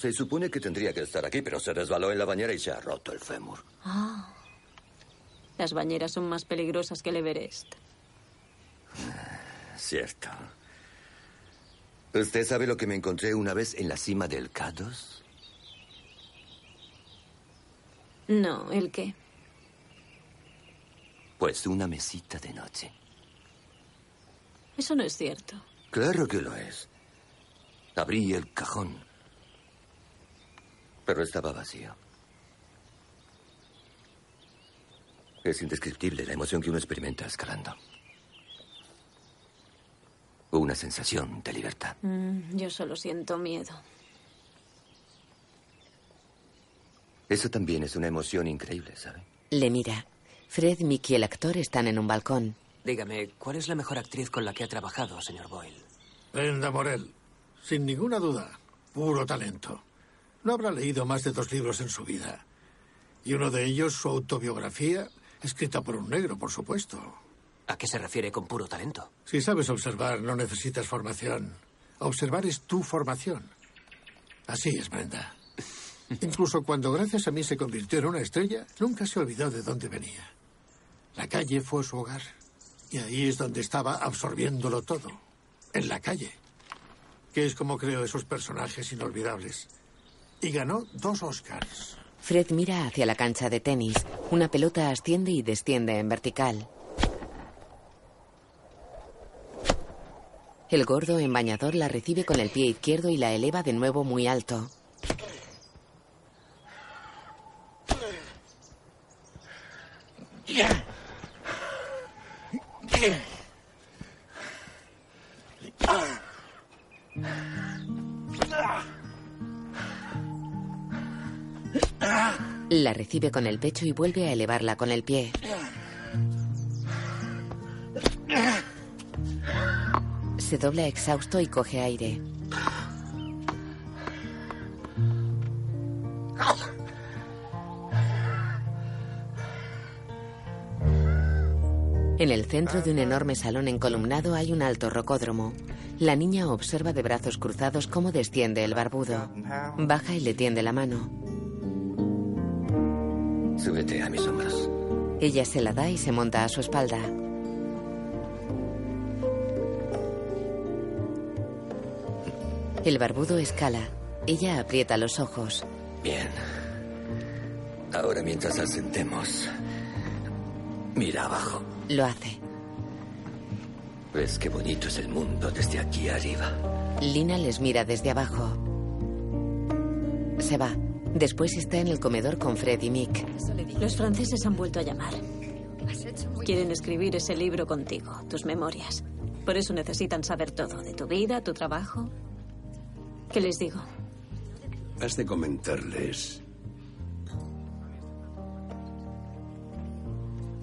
Se supone que tendría que estar aquí, pero se resbaló en la bañera y se ha roto el fémur. Ah. Las bañeras son más peligrosas que el Everest. (sighs) Cierto. ¿Usted sabe lo que me encontré una vez en la cima del K2? No, ¿el qué? Pues una mesita de noche. Eso no es cierto. Claro que lo es. Abrí el cajón. Pero estaba vacío. Es indescriptible la emoción que uno experimenta escalando. Una sensación de libertad. Mm, yo solo siento miedo. Eso también es una emoción increíble, ¿sabe? Le mira. Fred, Mickey y el actor están en un balcón. Dígame, ¿cuál es la mejor actriz con la que ha trabajado, señor Boyle? Brenda Morel. Sin ninguna duda. Puro talento. No habrá leído más de dos libros en su vida. Y uno de ellos, su autobiografía, escrita por un negro, por supuesto. ¿A qué se refiere con puro talento? Si sabes observar, no necesitas formación. Observar es tu formación. Así es, Brenda. (laughs) Incluso cuando gracias a mí se convirtió en una estrella, nunca se olvidó de dónde venía. La calle fue su hogar. Y ahí es donde estaba absorbiéndolo todo. En la calle. Que es como creo esos personajes inolvidables. Y ganó dos Oscars. Fred mira hacia la cancha de tenis. Una pelota asciende y desciende en vertical. El gordo en bañador la recibe con el pie izquierdo y la eleva de nuevo muy alto. recibe con el pecho y vuelve a elevarla con el pie. Se dobla exhausto y coge aire. En el centro de un enorme salón encolumnado hay un alto rocódromo. La niña observa de brazos cruzados cómo desciende el barbudo. Baja y le tiende la mano. Súbete a mis hombros. Ella se la da y se monta a su espalda. El barbudo escala. Ella aprieta los ojos. Bien. Ahora mientras asentemos, mira abajo. Lo hace. ¿Ves qué bonito es el mundo desde aquí arriba? Lina les mira desde abajo. Se va. Después está en el comedor con Fred y Mick. Los franceses han vuelto a llamar. Quieren escribir ese libro contigo, tus memorias. Por eso necesitan saber todo, de tu vida, tu trabajo. ¿Qué les digo? Has de comentarles.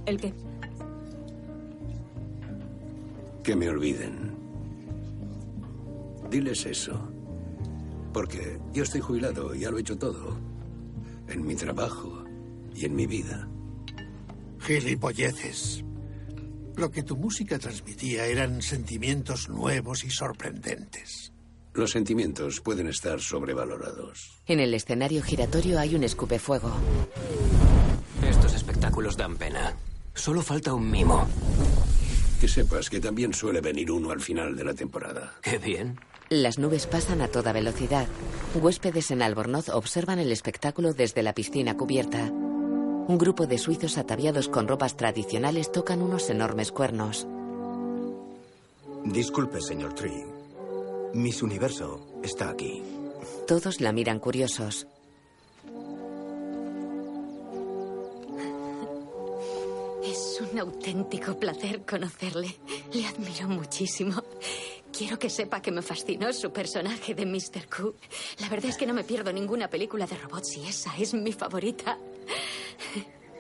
¿El qué? Que me olviden. Diles eso. Porque yo estoy jubilado, ya lo he hecho todo. En mi trabajo y en mi vida. Gilipolleces. Lo que tu música transmitía eran sentimientos nuevos y sorprendentes. Los sentimientos pueden estar sobrevalorados. En el escenario giratorio hay un escupefuego. Estos espectáculos dan pena. Solo falta un mimo. Que sepas que también suele venir uno al final de la temporada. Qué bien. Las nubes pasan a toda velocidad. Huéspedes en Albornoz observan el espectáculo desde la piscina cubierta. Un grupo de suizos ataviados con ropas tradicionales tocan unos enormes cuernos. Disculpe, señor Tree. Miss Universo está aquí. Todos la miran curiosos. Es un auténtico placer conocerle. Le admiro muchísimo. Quiero que sepa que me fascinó su personaje de Mr. Q. La verdad es que no me pierdo ninguna película de robots y esa es mi favorita.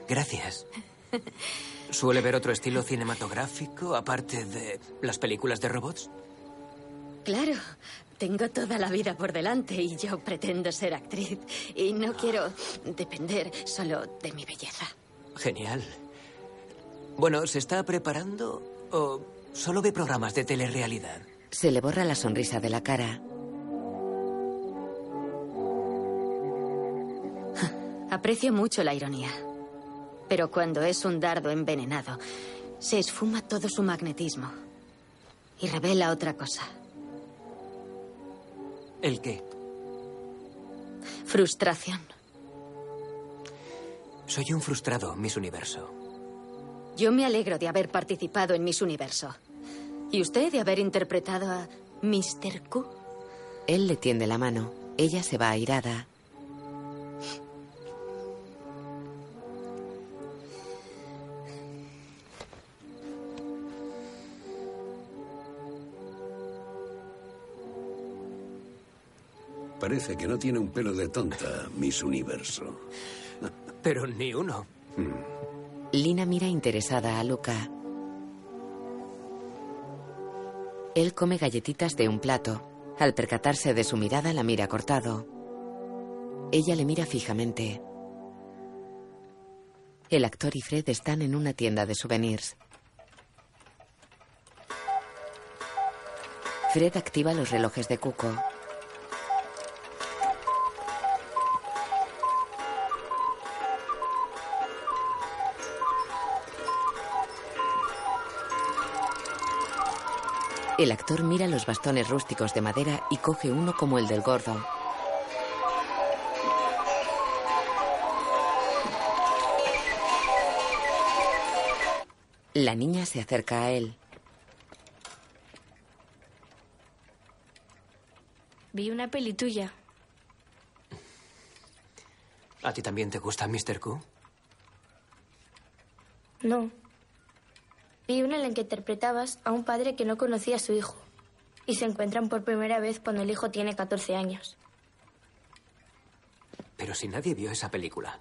Gracias. ¿Suele ver otro estilo cinematográfico aparte de las películas de robots? Claro, tengo toda la vida por delante y yo pretendo ser actriz. Y no quiero depender solo de mi belleza. Genial. Bueno, ¿se está preparando o solo ve programas de telerrealidad? Se le borra la sonrisa de la cara. (laughs) Aprecio mucho la ironía. Pero cuando es un dardo envenenado, se esfuma todo su magnetismo. Y revela otra cosa. ¿El qué? Frustración. Soy un frustrado, Miss Universo. Yo me alegro de haber participado en Miss Universo. ¿Y usted de haber interpretado a Mr. Q? Él le tiende la mano. Ella se va airada. Parece que no tiene un pelo de tonta, Miss Universo. Pero ni uno. Lina mira interesada a Luca. Él come galletitas de un plato. Al percatarse de su mirada, la mira cortado. Ella le mira fijamente. El actor y Fred están en una tienda de souvenirs. Fred activa los relojes de Cuco. El actor mira los bastones rústicos de madera y coge uno como el del gordo. La niña se acerca a él. Vi una peli tuya. ¿A ti también te gusta Mr. Q? No. Vi una en la que interpretabas a un padre que no conocía a su hijo. Y se encuentran por primera vez cuando el hijo tiene 14 años. Pero si nadie vio esa película.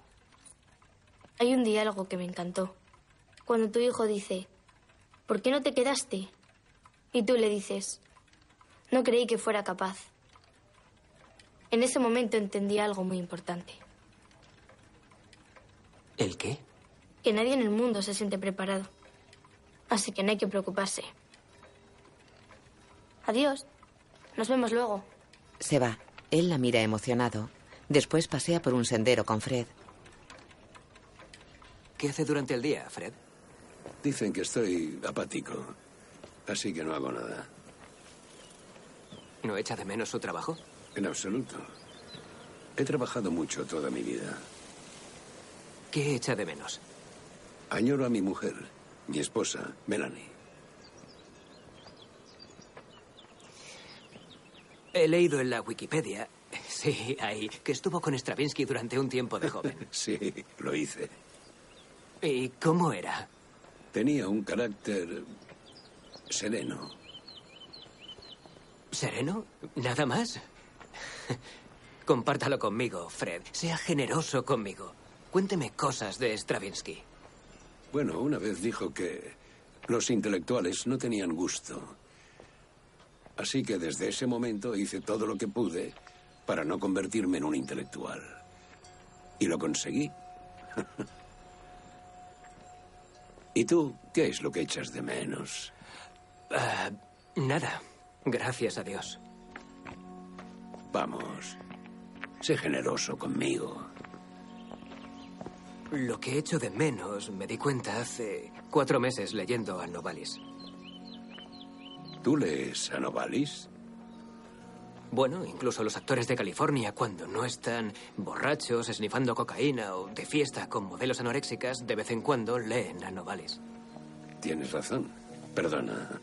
Hay un diálogo que me encantó. Cuando tu hijo dice, ¿por qué no te quedaste? Y tú le dices, no creí que fuera capaz. En ese momento entendí algo muy importante. ¿El qué? Que nadie en el mundo se siente preparado. Así que no hay que preocuparse. Adiós. Nos vemos luego. Se va. Él la mira emocionado. Después pasea por un sendero con Fred. ¿Qué hace durante el día, Fred? Dicen que estoy apático, así que no hago nada. ¿No echa de menos su trabajo? En absoluto. He trabajado mucho toda mi vida. ¿Qué echa de menos? Añoro a mi mujer, mi esposa, Melanie. He leído en la Wikipedia, (laughs) sí, ahí, que estuvo con Stravinsky durante un tiempo de joven. (laughs) sí, lo hice. ¿Y cómo era? Tenía un carácter sereno. ¿Sereno? ¿Nada más? (laughs) Compártalo conmigo, Fred. Sea generoso conmigo. Cuénteme cosas de Stravinsky. Bueno, una vez dijo que los intelectuales no tenían gusto. Así que desde ese momento hice todo lo que pude para no convertirme en un intelectual. Y lo conseguí. (laughs) ¿Y tú qué es lo que echas de menos? Uh, nada. Gracias a Dios. Vamos. Sé generoso conmigo. Lo que echo de menos me di cuenta hace cuatro meses leyendo a Novalis. ¿Tú lees a Novalis? Bueno, incluso los actores de California, cuando no están borrachos, esnifando cocaína o de fiesta con modelos anoréxicas, de vez en cuando leen a Novalis. Tienes razón. Perdona.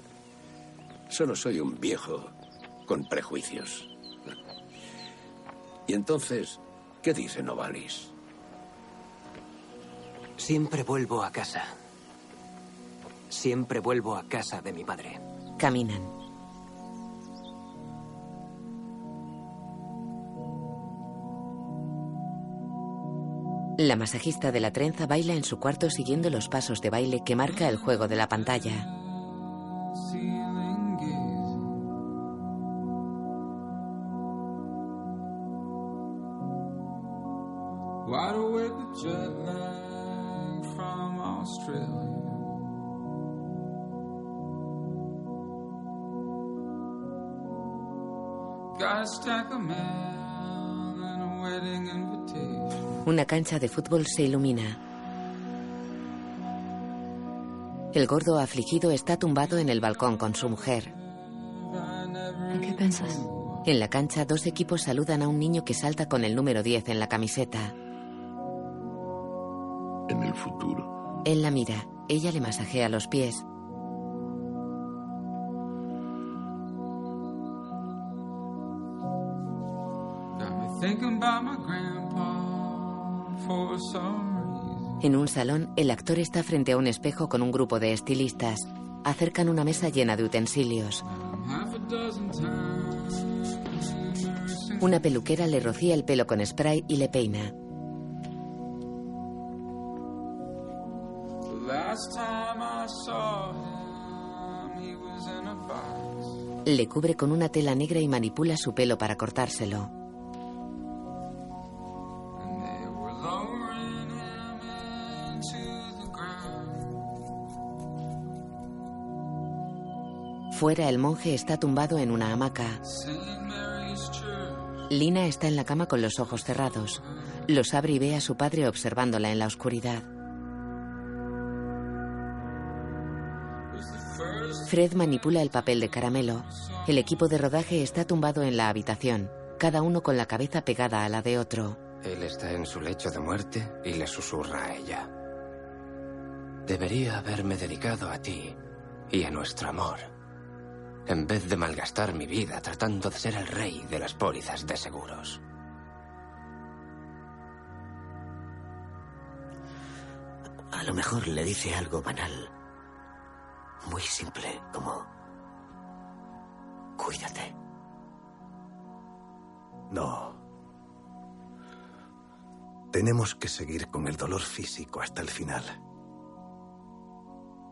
Solo soy un viejo con prejuicios. Y entonces, ¿qué dice Novalis? Siempre vuelvo a casa. Siempre vuelvo a casa de mi padre. Caminan. La masajista de la trenza baila en su cuarto siguiendo los pasos de baile que marca el juego de la pantalla. Cancha de fútbol se ilumina. El gordo afligido está tumbado en el balcón con su mujer. ¿En qué piensas? En la cancha, dos equipos saludan a un niño que salta con el número 10 en la camiseta. En el futuro. Él la mira. Ella le masajea los pies. En un salón, el actor está frente a un espejo con un grupo de estilistas. Acercan una mesa llena de utensilios. Una peluquera le rocía el pelo con spray y le peina. Le cubre con una tela negra y manipula su pelo para cortárselo. Fuera el monje está tumbado en una hamaca. Lina está en la cama con los ojos cerrados. Los abre y ve a su padre observándola en la oscuridad. Fred manipula el papel de caramelo. El equipo de rodaje está tumbado en la habitación, cada uno con la cabeza pegada a la de otro. Él está en su lecho de muerte y le susurra a ella. Debería haberme dedicado a ti y a nuestro amor, en vez de malgastar mi vida tratando de ser el rey de las pólizas de seguros. A lo mejor le dice algo banal. Muy simple, como... Cuídate. No. Tenemos que seguir con el dolor físico hasta el final.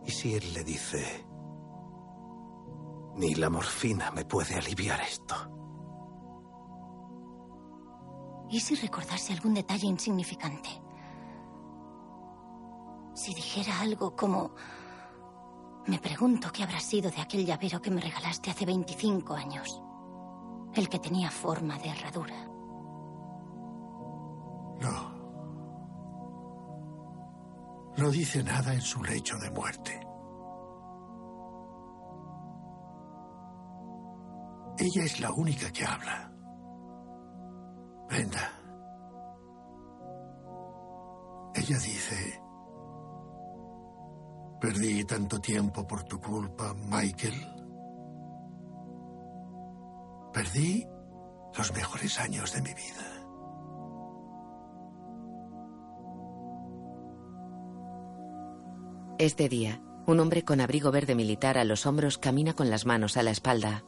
¿Y si él le dice... Ni la morfina me puede aliviar esto? ¿Y si recordase algún detalle insignificante? Si dijera algo como... Me pregunto qué habrá sido de aquel llavero que me regalaste hace 25 años. El que tenía forma de herradura. No. No dice nada en su lecho de muerte. Ella es la única que habla. Brenda. Ella dice, perdí tanto tiempo por tu culpa, Michael. Perdí los mejores años de mi vida. Es de día. Un hombre con abrigo verde militar a los hombros camina con las manos a la espalda.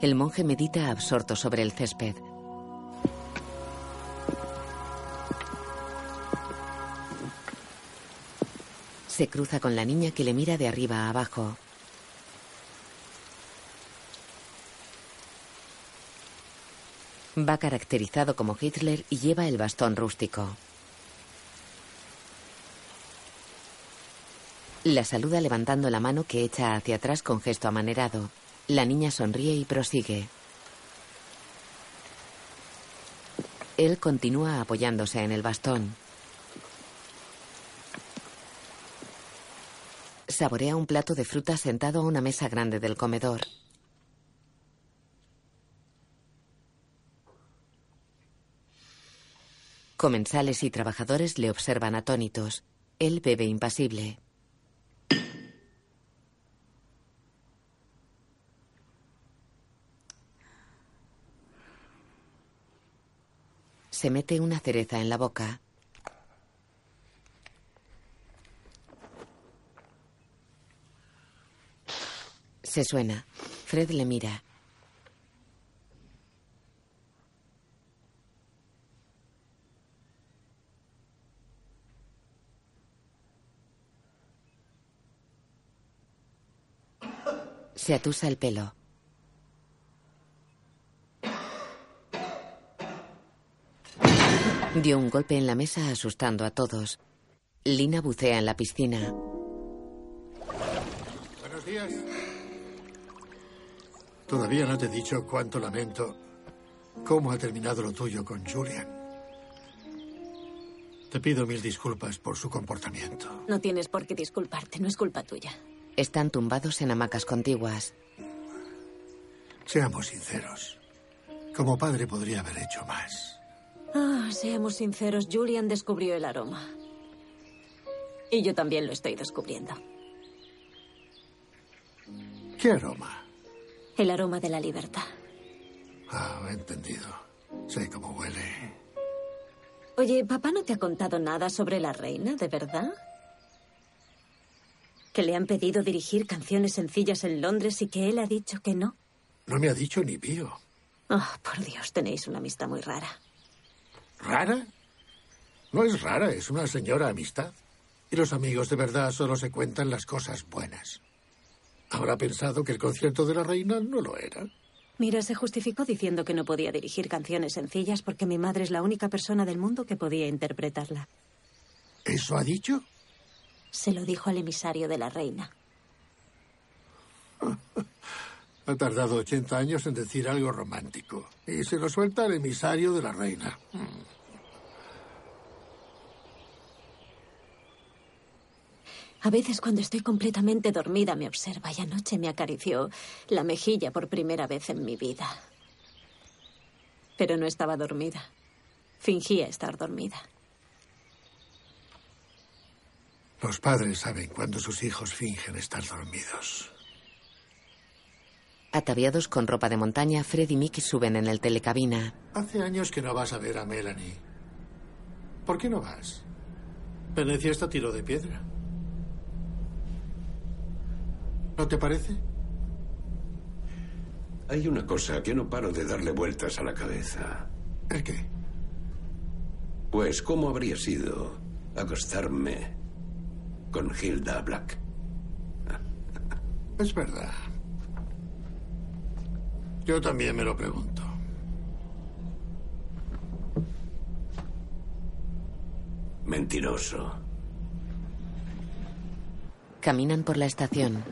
El monje medita absorto sobre el césped. Se cruza con la niña que le mira de arriba a abajo. Va caracterizado como Hitler y lleva el bastón rústico. La saluda levantando la mano que echa hacia atrás con gesto amanerado. La niña sonríe y prosigue. Él continúa apoyándose en el bastón. Saborea un plato de fruta sentado a una mesa grande del comedor. Comensales y trabajadores le observan atónitos. Él bebe impasible. Se mete una cereza en la boca. Se suena. Fred le mira. Se atusa el pelo. Dio un golpe en la mesa asustando a todos. Lina bucea en la piscina. Buenos días. Todavía no te he dicho cuánto lamento cómo ha terminado lo tuyo con Julian. Te pido mil disculpas por su comportamiento. No tienes por qué disculparte, no es culpa tuya. Están tumbados en hamacas contiguas. Seamos sinceros. Como padre podría haber hecho más. Ah, seamos sinceros, Julian descubrió el aroma. Y yo también lo estoy descubriendo. ¿Qué aroma? El aroma de la libertad. Ah, he entendido. Sé cómo huele. Oye, ¿papá no te ha contado nada sobre la reina, de verdad? ¿Que le han pedido dirigir canciones sencillas en Londres y que él ha dicho que no? No me ha dicho ni pío. Oh, por Dios, tenéis una amistad muy rara. ¿Rara? No es rara, es una señora amistad. Y los amigos de verdad solo se cuentan las cosas buenas. Habrá pensado que el concierto de la reina no lo era. Mira, se justificó diciendo que no podía dirigir canciones sencillas porque mi madre es la única persona del mundo que podía interpretarla. ¿Eso ha dicho? Se lo dijo al emisario de la reina. (laughs) Ha tardado 80 años en decir algo romántico. Y se lo suelta al emisario de la reina. A veces cuando estoy completamente dormida me observa y anoche me acarició la mejilla por primera vez en mi vida. Pero no estaba dormida. Fingía estar dormida. Los padres saben cuando sus hijos fingen estar dormidos. Ataviados con ropa de montaña, Fred y Mick suben en el telecabina. Hace años que no vas a ver a Melanie. ¿Por qué no vas? Venecia está a tiro de piedra. ¿No te parece? Hay una cosa que no paro de darle vueltas a la cabeza. ¿El qué? Pues, ¿cómo habría sido acostarme con Hilda Black? Es verdad. Yo también me lo pregunto. Mentiroso. Caminan por la estación.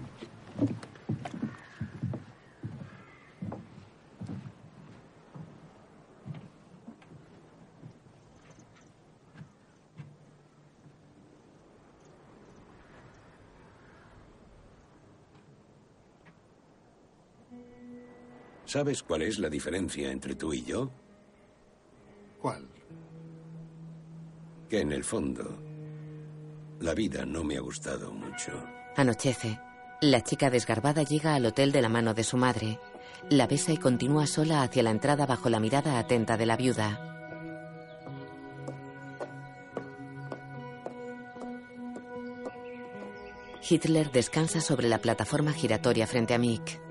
¿Sabes cuál es la diferencia entre tú y yo? ¿Cuál? Que en el fondo, la vida no me ha gustado mucho. Anochece. La chica desgarbada llega al hotel de la mano de su madre. La besa y continúa sola hacia la entrada bajo la mirada atenta de la viuda. Hitler descansa sobre la plataforma giratoria frente a Mick.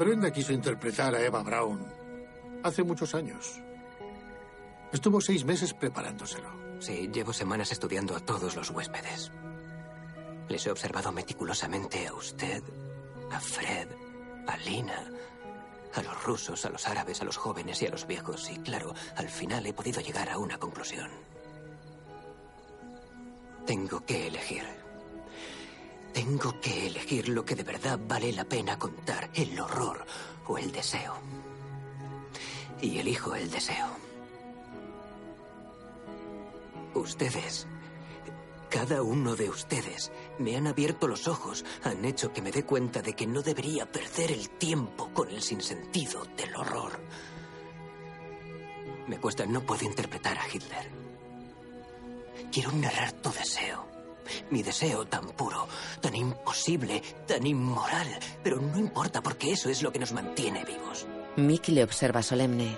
Brenda quiso interpretar a Eva Braun hace muchos años. Estuvo seis meses preparándoselo. Sí, llevo semanas estudiando a todos los huéspedes. Les he observado meticulosamente a usted, a Fred, a Lina, a los rusos, a los árabes, a los jóvenes y a los viejos. Y claro, al final he podido llegar a una conclusión. Tengo que elegir. Tengo que elegir lo que de verdad vale la pena contar, el horror o el deseo. Y elijo el deseo. Ustedes, cada uno de ustedes, me han abierto los ojos, han hecho que me dé cuenta de que no debería perder el tiempo con el sinsentido del horror. Me cuesta, no puedo interpretar a Hitler. Quiero narrar tu deseo. Mi deseo tan puro, tan imposible, tan inmoral. Pero no importa porque eso es lo que nos mantiene vivos. Mick le observa solemne.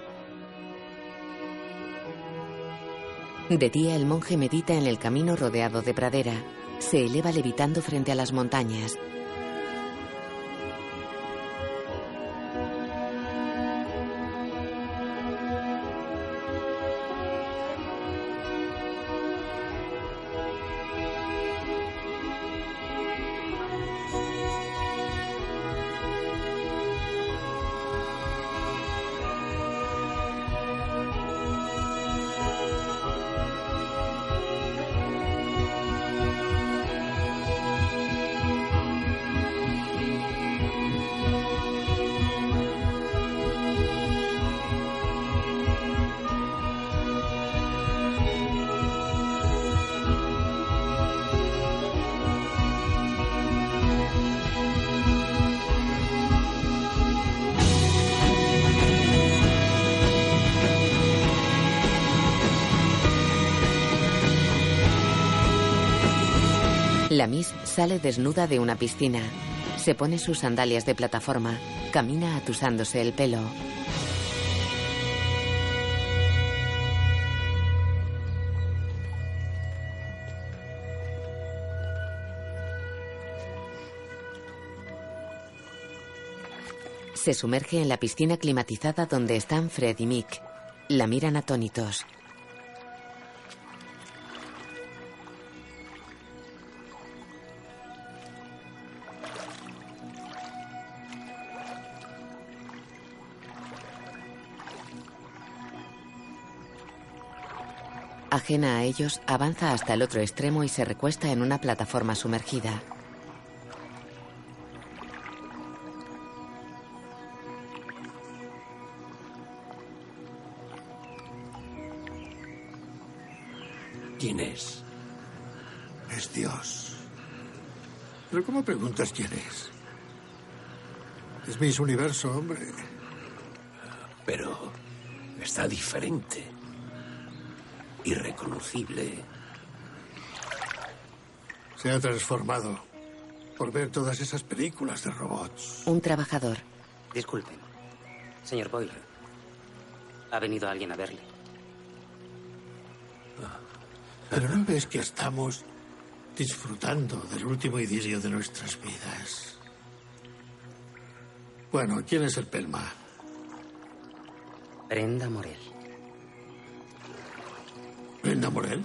De día el monje medita en el camino rodeado de pradera. Se eleva levitando frente a las montañas. Miss sale desnuda de una piscina. Se pone sus sandalias de plataforma. Camina atusándose el pelo. Se sumerge en la piscina climatizada donde están Fred y Mick. La miran atónitos. Ajena a ellos, avanza hasta el otro extremo y se recuesta en una plataforma sumergida. ¿Quién es? Es Dios. Pero ¿cómo preguntas quién es? Es Miss Universo, hombre. Pero está diferente. Irreconocible. Se ha transformado por ver todas esas películas de robots. Un trabajador. Disculpen. Señor Boyle. Ha venido alguien a verle. Pero no ves que estamos disfrutando del último idilio de nuestras vidas. Bueno, ¿quién es el Pelma? Brenda Morel. ¿Brenda Morel?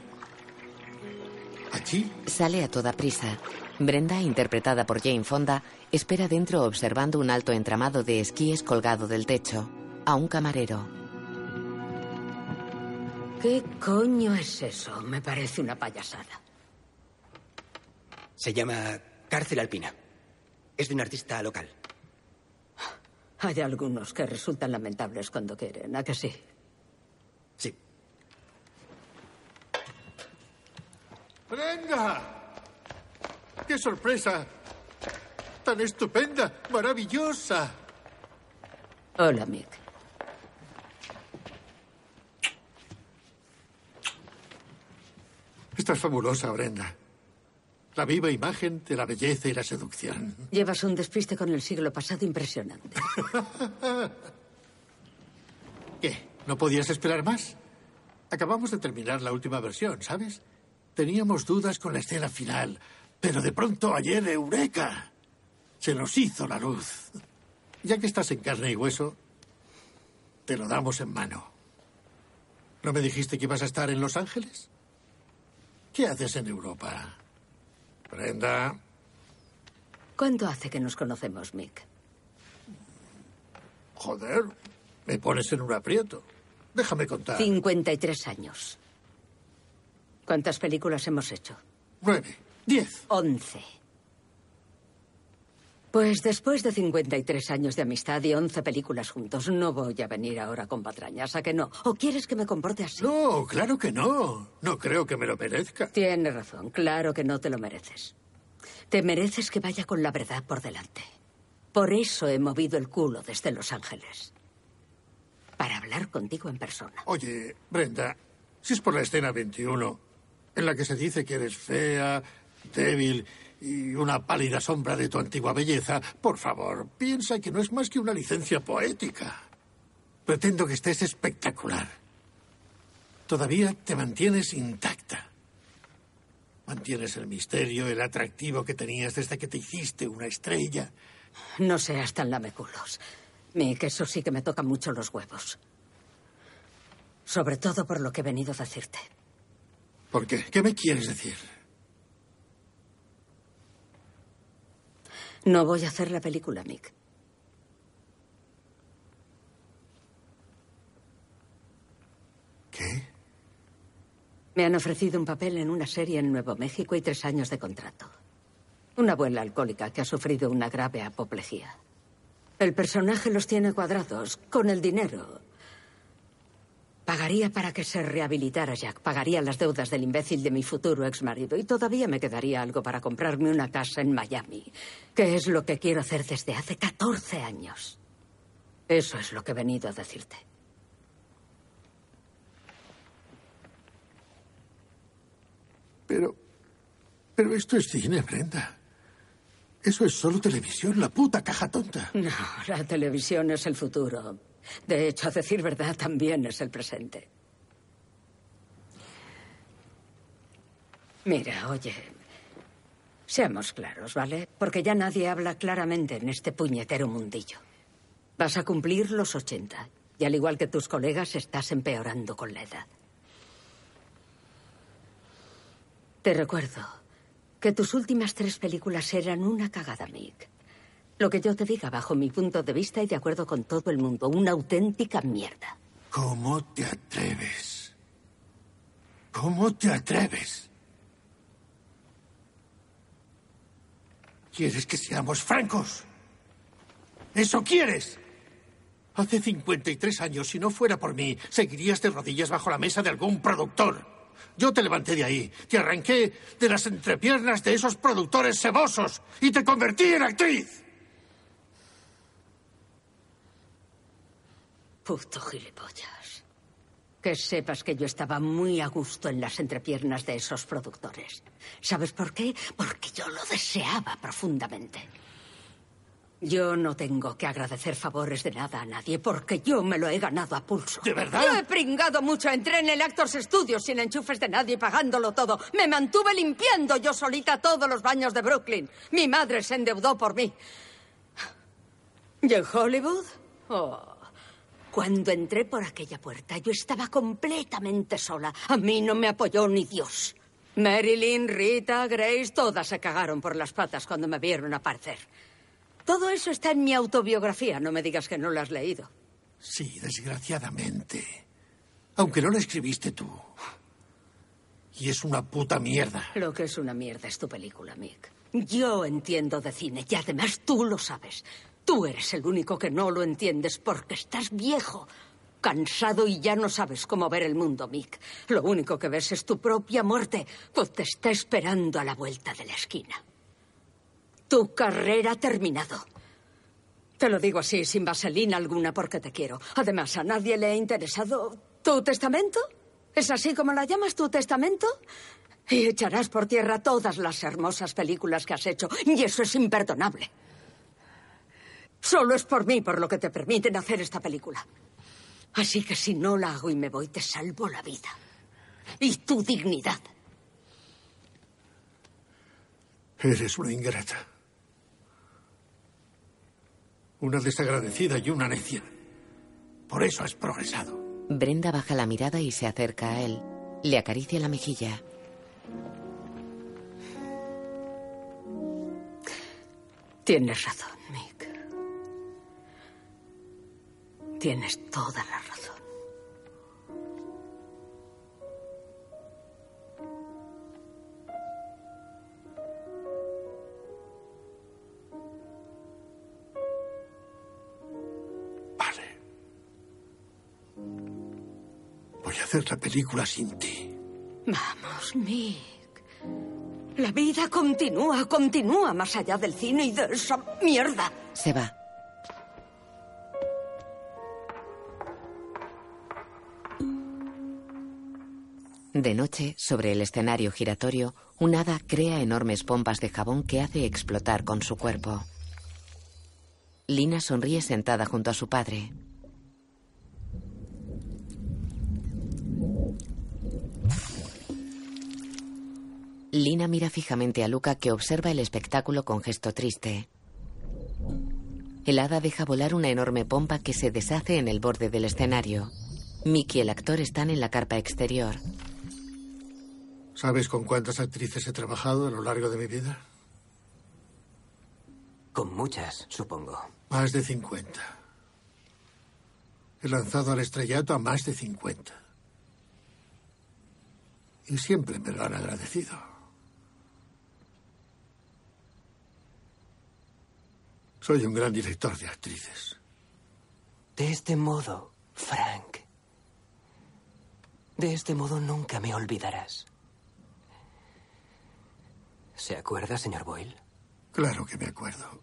¿Aquí? Sale a toda prisa. Brenda, interpretada por Jane Fonda, espera dentro observando un alto entramado de esquíes colgado del techo. A un camarero. ¿Qué coño es eso? Me parece una payasada. Se llama Cárcel Alpina. Es de un artista local. Hay algunos que resultan lamentables cuando quieren, ¿a que sí? Sí. ¡Brenda! ¡Qué sorpresa! ¡Tan estupenda! ¡Maravillosa! Hola, Mick. Estás fabulosa, Brenda. La viva imagen de la belleza y la seducción. Llevas un despiste con el siglo pasado impresionante. (laughs) ¿Qué? ¿No podías esperar más? Acabamos de terminar la última versión, ¿sabes? Teníamos dudas con la escena final, pero de pronto ayer, Eureka, se nos hizo la luz. Ya que estás en carne y hueso, te lo damos en mano. ¿No me dijiste que ibas a estar en Los Ángeles? ¿Qué haces en Europa? Brenda, ¿Cuánto hace que nos conocemos, Mick? joder, me pones en un aprieto. Déjame contar. 53 años. ¿Cuántas películas hemos hecho? Nueve. Diez. Once. Pues después de 53 años de amistad y 11 películas juntos, no voy a venir ahora con patrañas, ¿a que no? ¿O quieres que me comporte así? No, claro que no. No creo que me lo merezca. Tienes razón, claro que no te lo mereces. Te mereces que vaya con la verdad por delante. Por eso he movido el culo desde Los Ángeles. Para hablar contigo en persona. Oye, Brenda, si es por la escena 21, en la que se dice que eres fea, débil y una pálida sombra de tu antigua belleza, por favor, piensa que no es más que una licencia poética. Pretendo que estés espectacular. Todavía te mantienes intacta. Mantienes el misterio, el atractivo que tenías desde que te hiciste una estrella. No seas tan lameculos. Mick, eso sí que me toca mucho los huevos. Sobre todo por lo que he venido a decirte. ¿Por qué? ¿Qué me quieres decir? No voy a hacer la película, Mick. ¿Qué? Me han ofrecido un papel en una serie en Nuevo México y tres años de contrato. Una abuela alcohólica que ha sufrido una grave apoplejía. El personaje los tiene cuadrados. Con el dinero. Pagaría para que se rehabilitara Jack. Pagaría las deudas del imbécil de mi futuro exmarido. Y todavía me quedaría algo para comprarme una casa en Miami. Que es lo que quiero hacer desde hace 14 años. Eso es lo que he venido a decirte. Pero. Pero esto es cine, Brenda. Eso es solo televisión, la puta caja tonta. No, la televisión es el futuro. De hecho, a decir verdad, también es el presente. Mira, oye, seamos claros, ¿vale? Porque ya nadie habla claramente en este puñetero mundillo. Vas a cumplir los 80 y al igual que tus colegas estás empeorando con la edad. Te recuerdo que tus últimas tres películas eran una cagada, Mick. Lo que yo te diga bajo mi punto de vista y de acuerdo con todo el mundo, una auténtica mierda. ¿Cómo te atreves? ¿Cómo te atreves? ¿Quieres que seamos francos? ¿Eso quieres? Hace 53 años, si no fuera por mí, seguirías de rodillas bajo la mesa de algún productor. Yo te levanté de ahí, te arranqué de las entrepiernas de esos productores cebosos y te convertí en actriz. Puto gilipollas. Que sepas que yo estaba muy a gusto en las entrepiernas de esos productores. ¿Sabes por qué? Porque yo lo deseaba profundamente. Yo no tengo que agradecer favores de nada a nadie porque yo me lo he ganado a pulso. ¿De verdad? Yo he pringado mucho. Entré en el Actors Studio sin enchufes de nadie, pagándolo todo. Me mantuve limpiando yo solita todos los baños de Brooklyn. Mi madre se endeudó por mí. ¿Y en Hollywood? Oh. Cuando entré por aquella puerta, yo estaba completamente sola. A mí no me apoyó ni Dios. Marilyn, Rita, Grace, todas se cagaron por las patas cuando me vieron aparecer. Todo eso está en mi autobiografía. No me digas que no lo has leído. Sí, desgraciadamente. Aunque no la escribiste tú. Y es una puta mierda. Lo que es una mierda es tu película, Mick. Yo entiendo de cine y además tú lo sabes. Tú eres el único que no lo entiendes porque estás viejo, cansado y ya no sabes cómo ver el mundo, Mick. Lo único que ves es tu propia muerte, pues te está esperando a la vuelta de la esquina. Tu carrera ha terminado. Te lo digo así, sin vaselina alguna, porque te quiero. Además, ¿a nadie le ha interesado tu testamento? ¿Es así como la llamas tu testamento? Y echarás por tierra todas las hermosas películas que has hecho. Y eso es imperdonable. Solo es por mí por lo que te permiten hacer esta película. Así que si no la hago y me voy, te salvo la vida. Y tu dignidad. Eres una ingrata. Una desagradecida y una necia. Por eso has progresado. Brenda baja la mirada y se acerca a él. Le acaricia la mejilla. Tienes razón, Mick. Tienes toda la razón. Voy a hacer la película sin ti. Vamos, Mick. La vida continúa, continúa más allá del cine y de esa mierda. Se va. De noche, sobre el escenario giratorio, un hada crea enormes pompas de jabón que hace explotar con su cuerpo. Lina sonríe sentada junto a su padre. Lina mira fijamente a Luca que observa el espectáculo con gesto triste. El hada deja volar una enorme pompa que se deshace en el borde del escenario. Mickey y el actor están en la carpa exterior. ¿Sabes con cuántas actrices he trabajado a lo largo de mi vida? Con muchas, supongo. Más de 50. He lanzado al estrellato a más de 50. Y siempre me lo han agradecido. Soy un gran director de actrices. De este modo, Frank. De este modo nunca me olvidarás. ¿Se acuerda, señor Boyle? Claro que me acuerdo.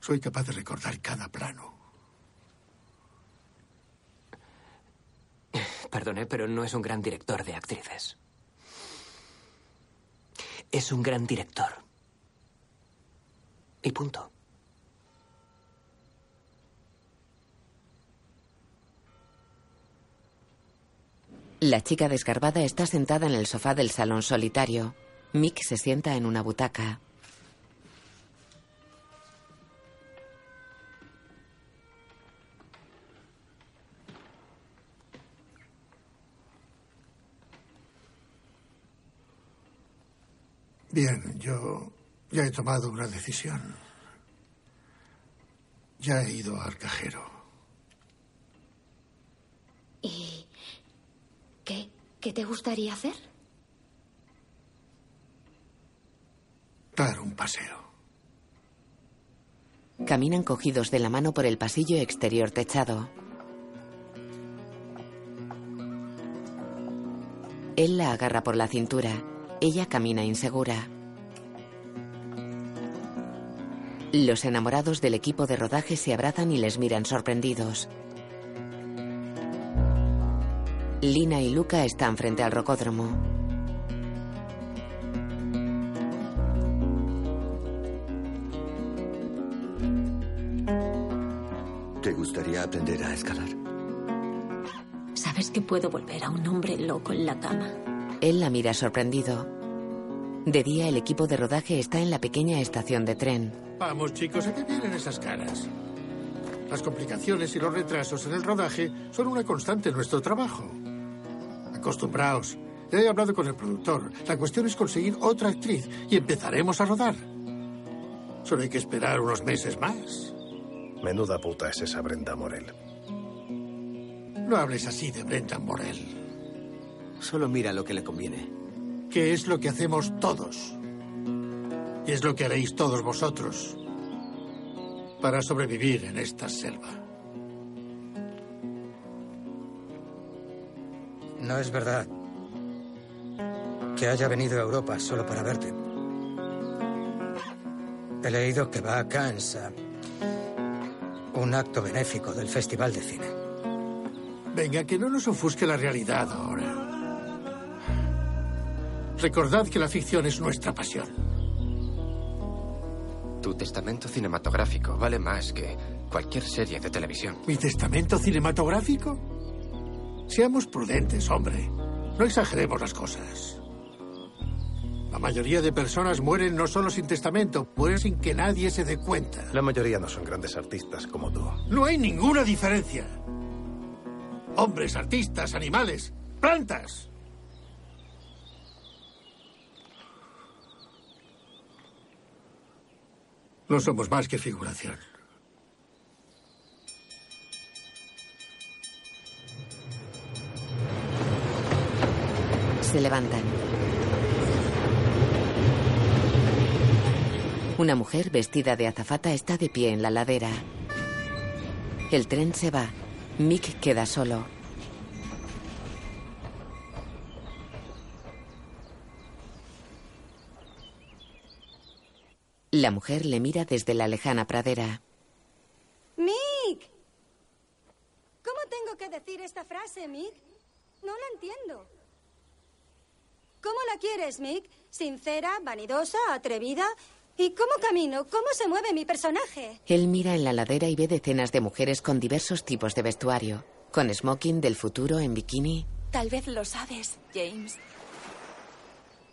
Soy capaz de recordar cada plano. Perdone, pero no es un gran director de actrices. Es un gran director. Y punto. La chica desgarbada está sentada en el sofá del salón solitario. Mick se sienta en una butaca. Bien, yo ya he tomado una decisión. Ya he ido al cajero. ¿Y qué, qué te gustaría hacer? Dar un paseo. Caminan cogidos de la mano por el pasillo exterior techado. Él la agarra por la cintura. Ella camina insegura. Los enamorados del equipo de rodaje se abrazan y les miran sorprendidos. Lina y Luca están frente al rocódromo. Aprender a escalar? ¿Sabes que puedo volver a un hombre loco en la cama? Él la mira sorprendido. De día el equipo de rodaje está en la pequeña estación de tren. Vamos, chicos, ¿a qué vienen esas caras? Las complicaciones y los retrasos en el rodaje son una constante en nuestro trabajo. Acostumbraos. Ya he hablado con el productor. La cuestión es conseguir otra actriz y empezaremos a rodar. Solo hay que esperar unos meses más. Menuda puta es esa Brenda Morel. No hables así de Brendan Morell. Solo mira lo que le conviene. ¿Qué es lo que hacemos todos? Y es lo que haréis todos vosotros para sobrevivir en esta selva. No es verdad que haya venido a Europa solo para verte. He leído que va a a un acto benéfico del Festival de Cine. Venga, que no nos ofusque la realidad ahora. Recordad que la ficción es nuestra pasión. Tu testamento cinematográfico vale más que cualquier serie de televisión. ¿Mi testamento cinematográfico? Seamos prudentes, hombre. No exageremos las cosas. La mayoría de personas mueren no solo sin testamento, mueren sin que nadie se dé cuenta. La mayoría no son grandes artistas como tú. No hay ninguna diferencia. Hombres, artistas, animales, plantas. No somos más que figuración. Se levantan. Una mujer vestida de azafata está de pie en la ladera. El tren se va. Mick queda solo. La mujer le mira desde la lejana pradera. Mick. ¿Cómo tengo que decir esta frase, Mick? No la entiendo. ¿Cómo la quieres, Mick? ¿Sincera, vanidosa, atrevida? ¿Y cómo camino? ¿Cómo se mueve mi personaje? Él mira en la ladera y ve decenas de mujeres con diversos tipos de vestuario. Con smoking del futuro en bikini. Tal vez lo sabes, James.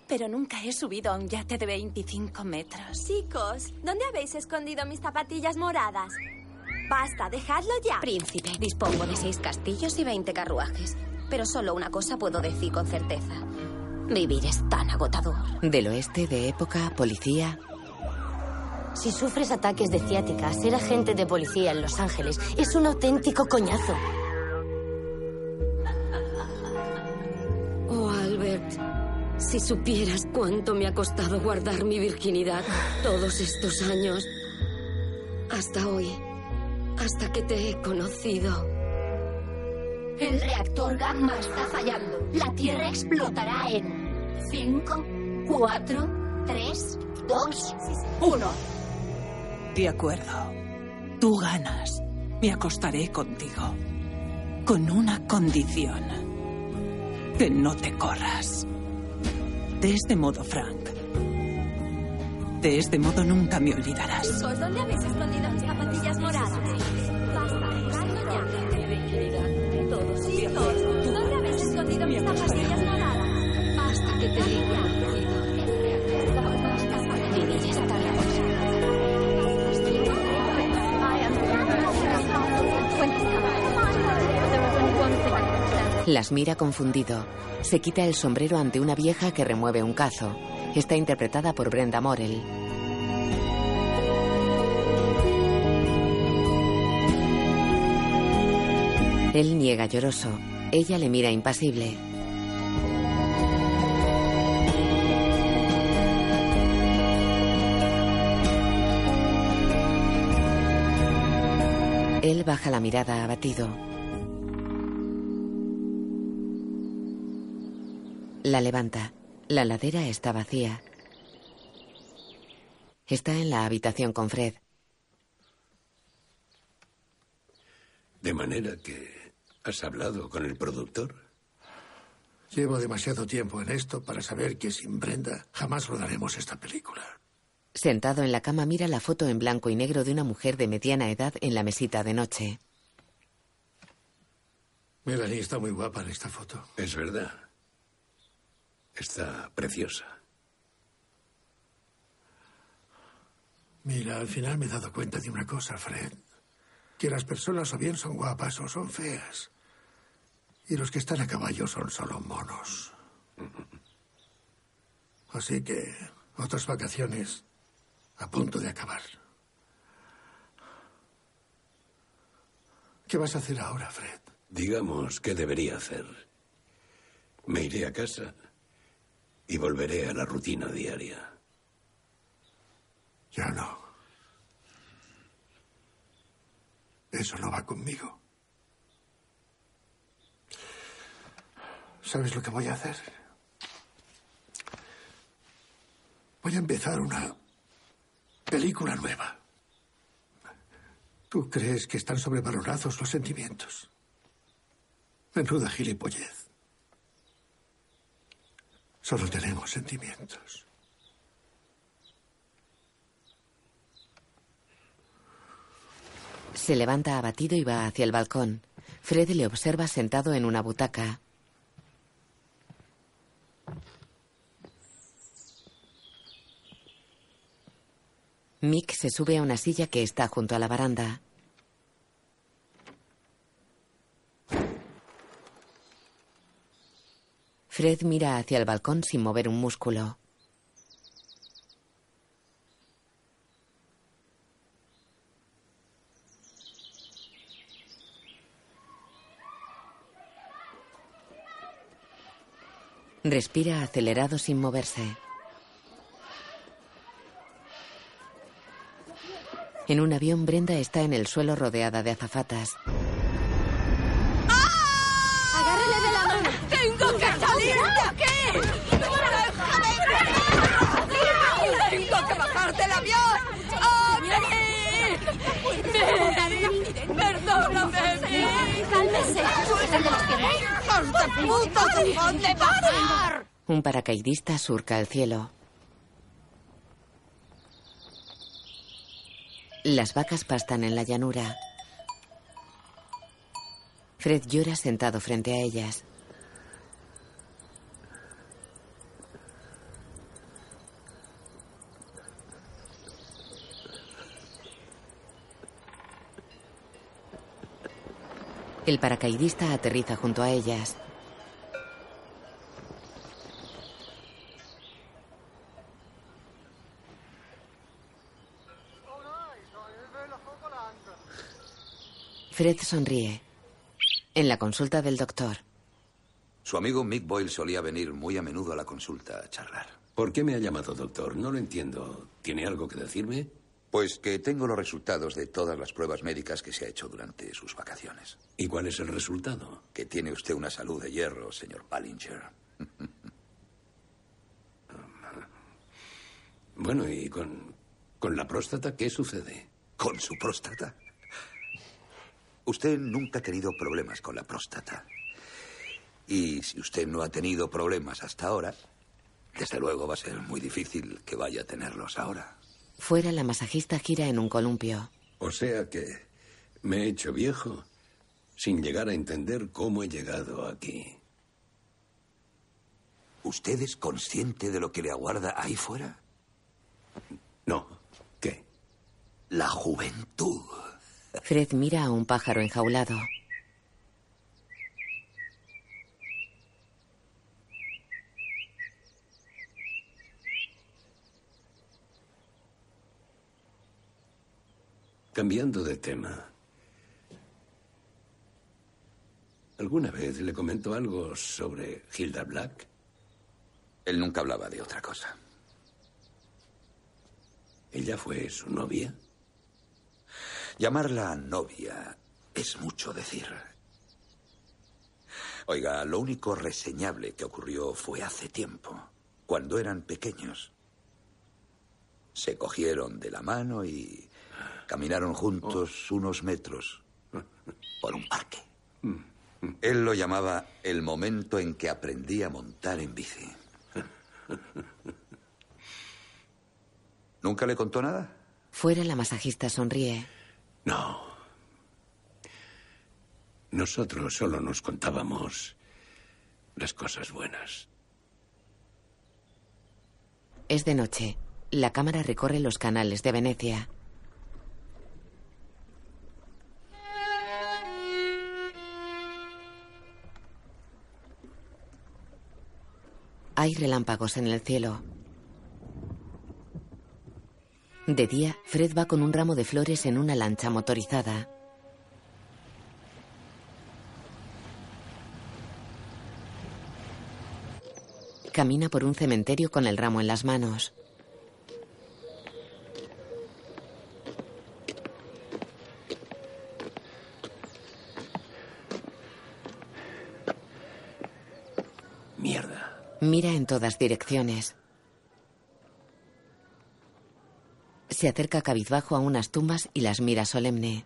Pero nunca he subido a un yate de 25 metros. Chicos, ¿dónde habéis escondido mis zapatillas moradas? Basta, dejadlo ya. Príncipe, dispongo de seis castillos y 20 carruajes. Pero solo una cosa puedo decir con certeza. Vivir es tan agotador. Del oeste de época, policía. Si sufres ataques de ciática, ser agente de policía en Los Ángeles es un auténtico coñazo. (laughs) Oh, Albert, si supieras cuánto me ha costado guardar mi virginidad todos estos años. Hasta hoy. Hasta que te he conocido. El reactor gamma está fallando. La Tierra explotará en 5, 4, 3, 2, 1. De acuerdo. Tú ganas. Me acostaré contigo. Con una condición. Que no te corras. De este modo, Frank. De este modo nunca me olvidarás. ¿dónde habéis escondido mis zapatillas moradas? Las mira confundido. Se quita el sombrero ante una vieja que remueve un cazo. Está interpretada por Brenda Morel. Él niega lloroso. Ella le mira impasible. Él baja la mirada abatido. La levanta. La ladera está vacía. Está en la habitación con Fred. De manera que has hablado con el productor. Llevo demasiado tiempo en esto para saber que sin Brenda jamás rodaremos esta película. Sentado en la cama mira la foto en blanco y negro de una mujer de mediana edad en la mesita de noche. Melanie está muy guapa en esta foto. Es verdad. Está preciosa. Mira, al final me he dado cuenta de una cosa, Fred. Que las personas o bien son guapas o son feas. Y los que están a caballo son solo monos. Así que otras vacaciones a punto de acabar. ¿Qué vas a hacer ahora, Fred? Digamos, ¿qué debería hacer? Me iré a casa y volveré a la rutina diaria. Ya no. Eso no va conmigo. ¿Sabes lo que voy a hacer? Voy a empezar una película nueva. ¿Tú crees que están sobrevalorados los sentimientos? Menuda gilipollez. Solo tenemos sentimientos. Se levanta abatido y va hacia el balcón. Fred le observa sentado en una butaca. Mick se sube a una silla que está junto a la baranda. Fred mira hacia el balcón sin mover un músculo. Respira acelerado sin moverse. En un avión, Brenda está en el suelo rodeada de azafatas. ¡Agárrele de la mano! ¡Tengo que salir de aquí! ¡Déjame! ¡Tengo que bajar del avión! ¡Mary! ¡Mary! ¡Perdóname, Mary! Un paracaidista surca el cielo. Las vacas pastan en la llanura. Fred llora sentado frente a ellas. El paracaidista aterriza junto a ellas. Fred sonríe. En la consulta del doctor. Su amigo Mick Boyle solía venir muy a menudo a la consulta a charlar. ¿Por qué me ha llamado doctor? No lo entiendo. ¿Tiene algo que decirme? Pues que tengo los resultados de todas las pruebas médicas que se ha hecho durante sus vacaciones. ¿Y cuál es el resultado? Que tiene usted una salud de hierro, señor Ballinger. (laughs) Bueno, ¿y con, con la próstata qué sucede? ¿Con su próstata? Usted nunca ha tenido problemas con la próstata. Y si usted no ha tenido problemas hasta ahora, desde luego va a ser muy difícil que vaya a tenerlos ahora. Fuera, la masajista gira en un columpio. O sea que me he hecho viejo sin llegar a entender cómo he llegado aquí. ¿Usted es consciente de lo que le aguarda ahí fuera? No. ¿Qué? La juventud. Fred mira a un pájaro enjaulado. Cambiando de tema. ¿Alguna vez le comentó algo sobre Hilda Black? Él nunca hablaba de otra cosa. ¿Ella fue su novia? Llamarla novia es mucho decir. Oiga, lo único reseñable que ocurrió fue hace tiempo, cuando eran pequeños. Se cogieron de la mano y caminaron juntos unos metros (laughs) por un parque. Él lo llamaba el momento en que aprendí a montar en bici. ¿Nunca le contó nada? Fuera, la masajista sonríe. No. Nosotros solo nos contábamos las cosas buenas. Es de noche. La cámara recorre los canales de Venecia. Hay relámpagos en el cielo. De día, Fred va con un ramo de flores en una lancha motorizada. Camina por un cementerio con el ramo en las manos. Mira en todas direcciones. Se acerca cabizbajo a unas tumbas y las mira solemne.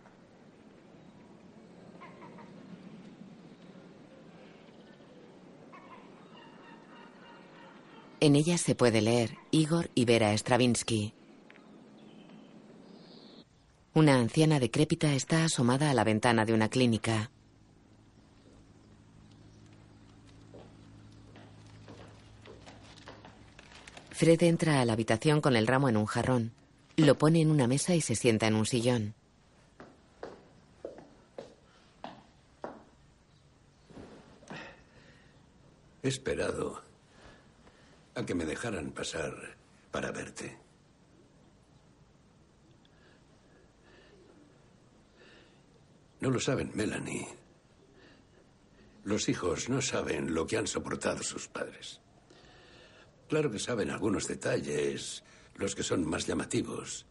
En ellas se puede leer Igor y Vera Stravinsky. Una anciana decrépita está asomada a la ventana de una clínica. Fred entra a la habitación con el ramo en un jarrón. Lo pone en una mesa y se sienta en un sillón. He esperado a que me dejaran pasar para verte. No lo saben, Melanie. Los hijos no saben lo que han soportado sus padres. Claro que saben algunos detalles, los que son más llamativos.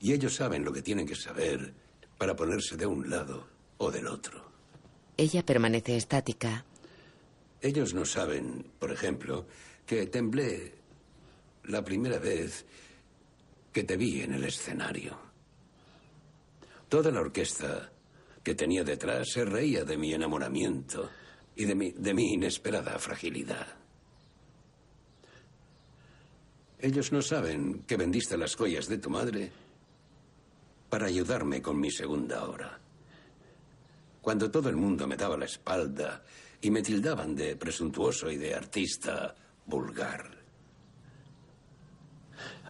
Y ellos saben lo que tienen que saber para ponerse de un lado o del otro. Ella permanece estática. Ellos no saben, por ejemplo, que temblé la primera vez que te vi en el escenario. Toda la orquesta que tenía detrás se reía de mi enamoramiento y de mi, de mi inesperada fragilidad. Ellos no saben que vendiste las joyas de tu madre para ayudarme con mi segunda hora. Cuando todo el mundo me daba la espalda y me tildaban de presuntuoso y de artista vulgar.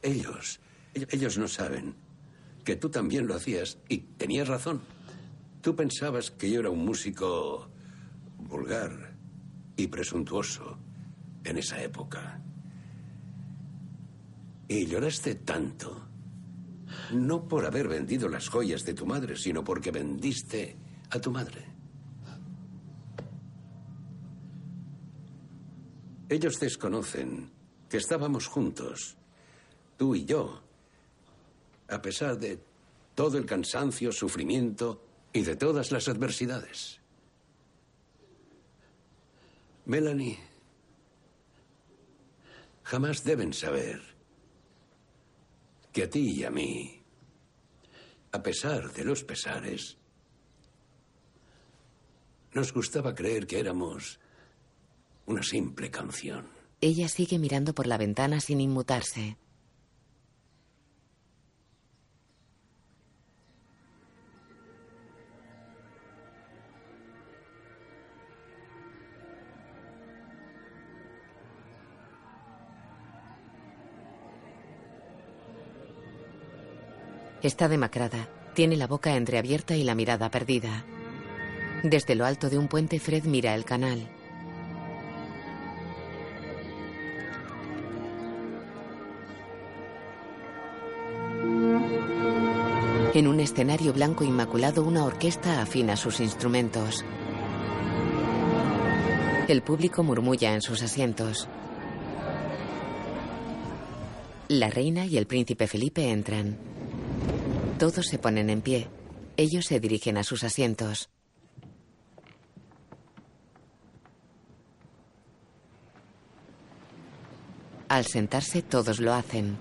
Ellos, ellos no saben que tú también lo hacías y tenías razón. Tú pensabas que yo era un músico vulgar y presuntuoso en esa época. Y lloraste tanto, no por haber vendido las joyas de tu madre, sino porque vendiste a tu madre. Ellos desconocen que estábamos juntos, tú y yo, a pesar de todo el cansancio, sufrimiento y de todas las adversidades. Melanie, jamás deben saber que a ti y a mí, a pesar de los pesares, nos gustaba creer que éramos una simple canción. Ella sigue mirando por la ventana sin inmutarse. Está demacrada. Tiene la boca entreabierta y la mirada perdida. Desde lo alto de un puente, Fred mira el canal. En un escenario blanco inmaculado, una orquesta afina sus instrumentos. El público murmulla en sus asientos. La reina y el príncipe Felipe entran. Todos se ponen en pie. Ellos se dirigen a sus asientos. Al sentarse, todos lo hacen.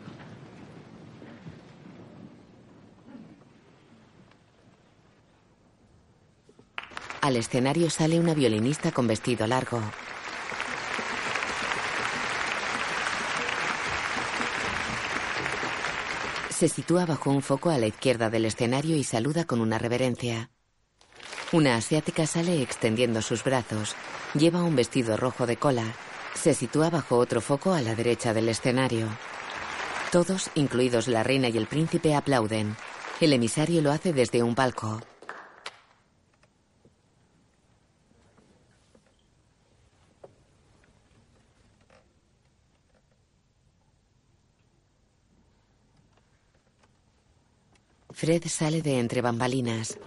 Al escenario sale una violinista con vestido largo. Se sitúa bajo un foco a la izquierda del escenario y saluda con una reverencia. Una asiática sale extendiendo sus brazos. Lleva un vestido rojo de cola. Se sitúa bajo otro foco a la derecha del escenario. Todos, incluidos la reina y el príncipe, aplauden. El emisario lo hace desde un palco. Fred sale de entre bambalinas.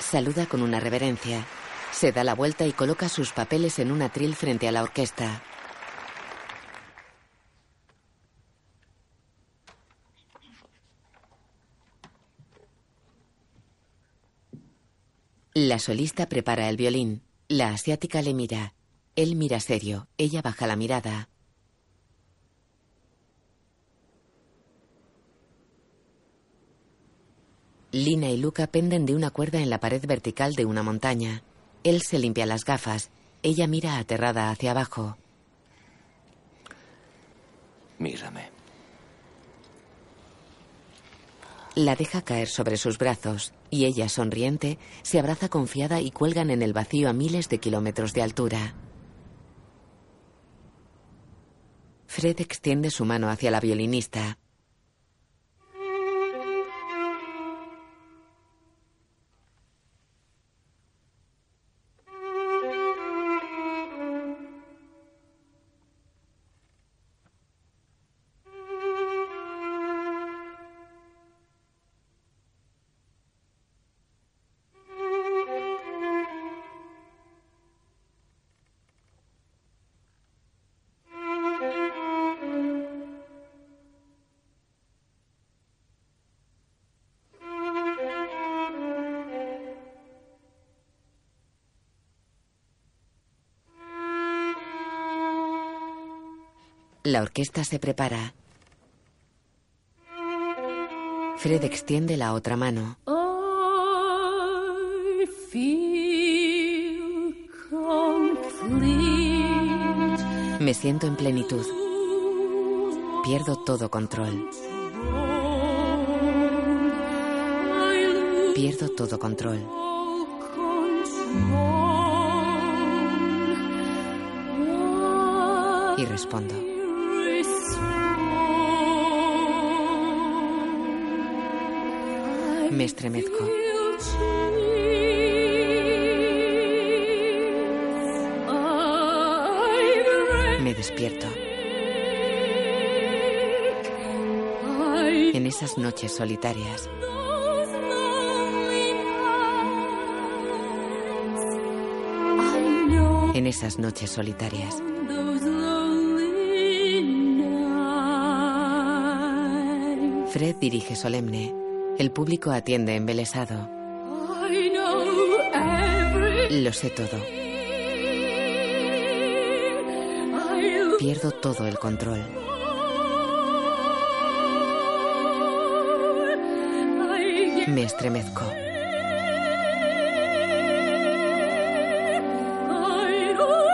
Saluda con una reverencia. Se da la vuelta y coloca sus papeles en un atril frente a la orquesta. La solista prepara el violín. La asiática le mira. Él mira serio. Ella baja la mirada. Lina y Luca penden de una cuerda en la pared vertical de una montaña. Él se limpia las gafas. Ella mira aterrada hacia abajo. Mírame. La deja caer sobre sus brazos y ella, sonriente, se abraza confiada y cuelgan en el vacío a miles de kilómetros de altura. Fred extiende su mano hacia la violinista. La orquesta se prepara. Fred extiende la otra mano. I feel complete. Me siento en plenitud. Pierdo todo control. Pierdo todo control. Y respondo. Me estremezco. Me despierto. En esas noches solitarias. En esas noches solitarias. Fred dirige solemne. El público atiende embelesado. Lo sé todo. Pierdo todo el control. Me estremezco.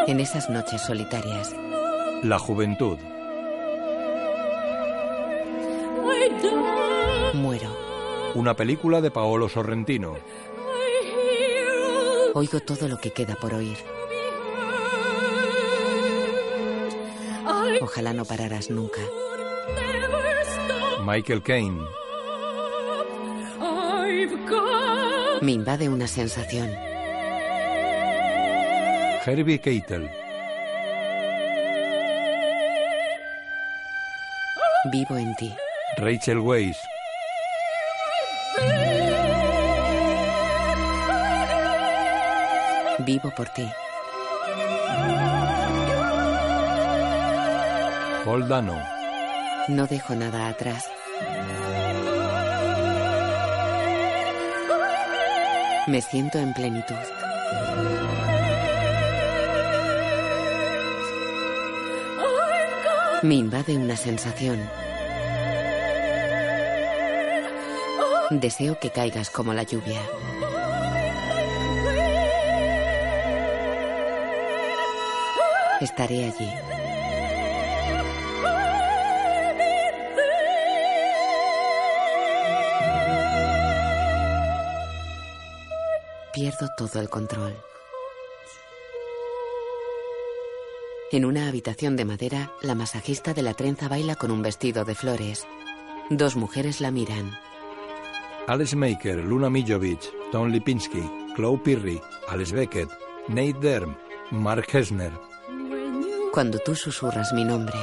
En esas noches solitarias. La juventud. Una película de Paolo Sorrentino. Oigo todo lo que queda por oír. Ojalá no pararas nunca. Michael Caine. Me invade una sensación. Herbie Keitel. Vivo en ti. Rachel Weisz. Vivo por ti. Paul Dano. No dejo nada atrás. Me siento en plenitud. Me invade una sensación. Deseo que caigas como la lluvia. Estaré allí. Pierdo todo el control. En una habitación de madera, la masajista de la trenza baila con un vestido de flores. Dos mujeres la miran. Alex Maker, Luna Mijovic, Tom Lipinski, Chloe Pirri, Alex Beckett, Nate Derm, Mark Hesner. Cuando tú susurras mi nombre.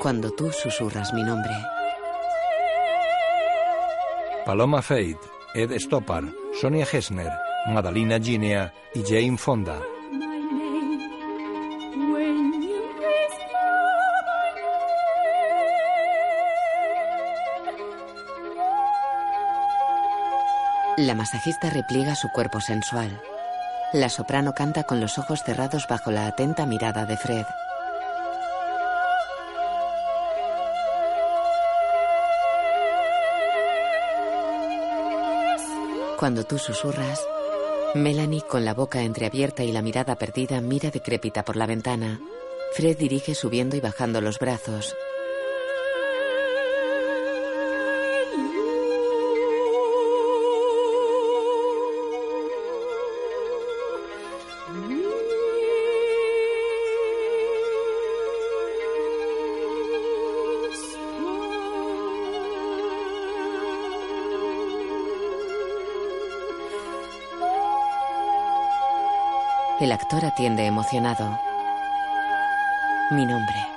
Cuando tú susurras mi nombre. Paloma Faith, Ed Stoppard, Sonia Hessner, Madalina Ginea y Jane Fonda. La masajista repliega su cuerpo sensual. La soprano canta con los ojos cerrados bajo la atenta mirada de Fred. Cuando tú susurras, Melanie, con la boca entreabierta y la mirada perdida, mira decrépita por la ventana. Fred dirige subiendo y bajando los brazos. El actor atiende emocionado. Mi nombre.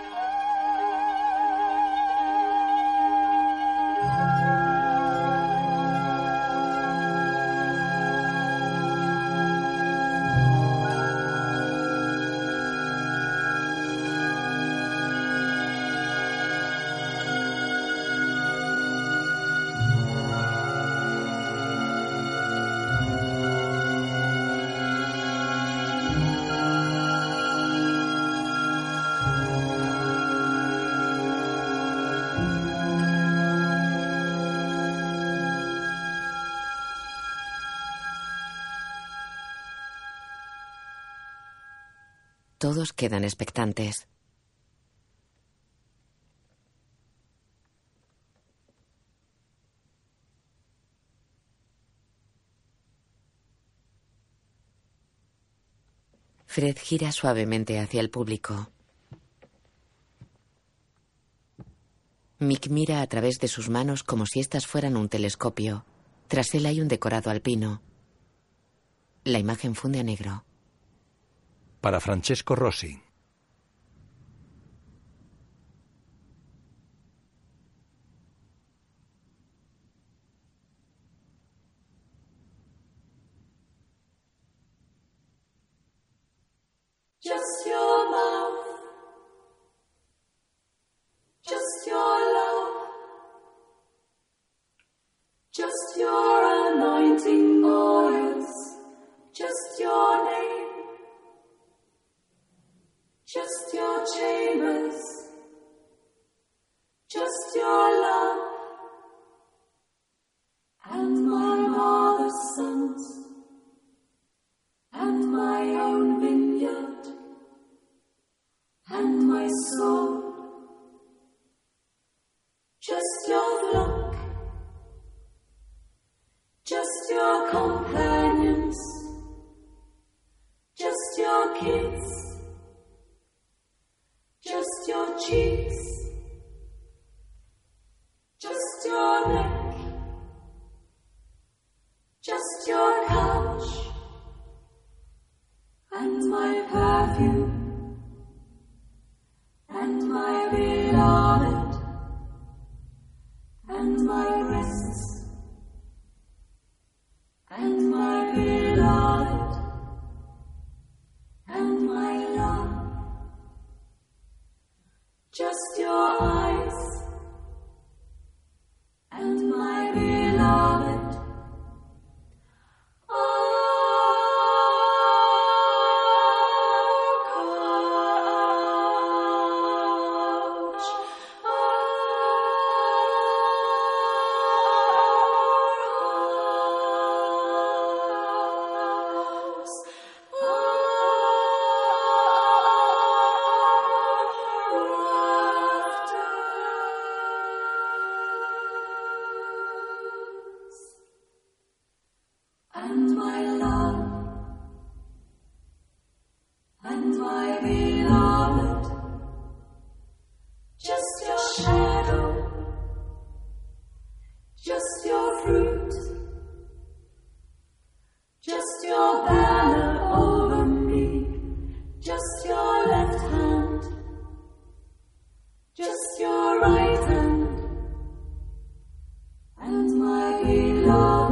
Todos quedan expectantes. Fred gira suavemente hacia el público. Mick mira a través de sus manos como si éstas fueran un telescopio. Tras él hay un decorado alpino. La imagen funde a negro. Para Francesco Rossi. Oh.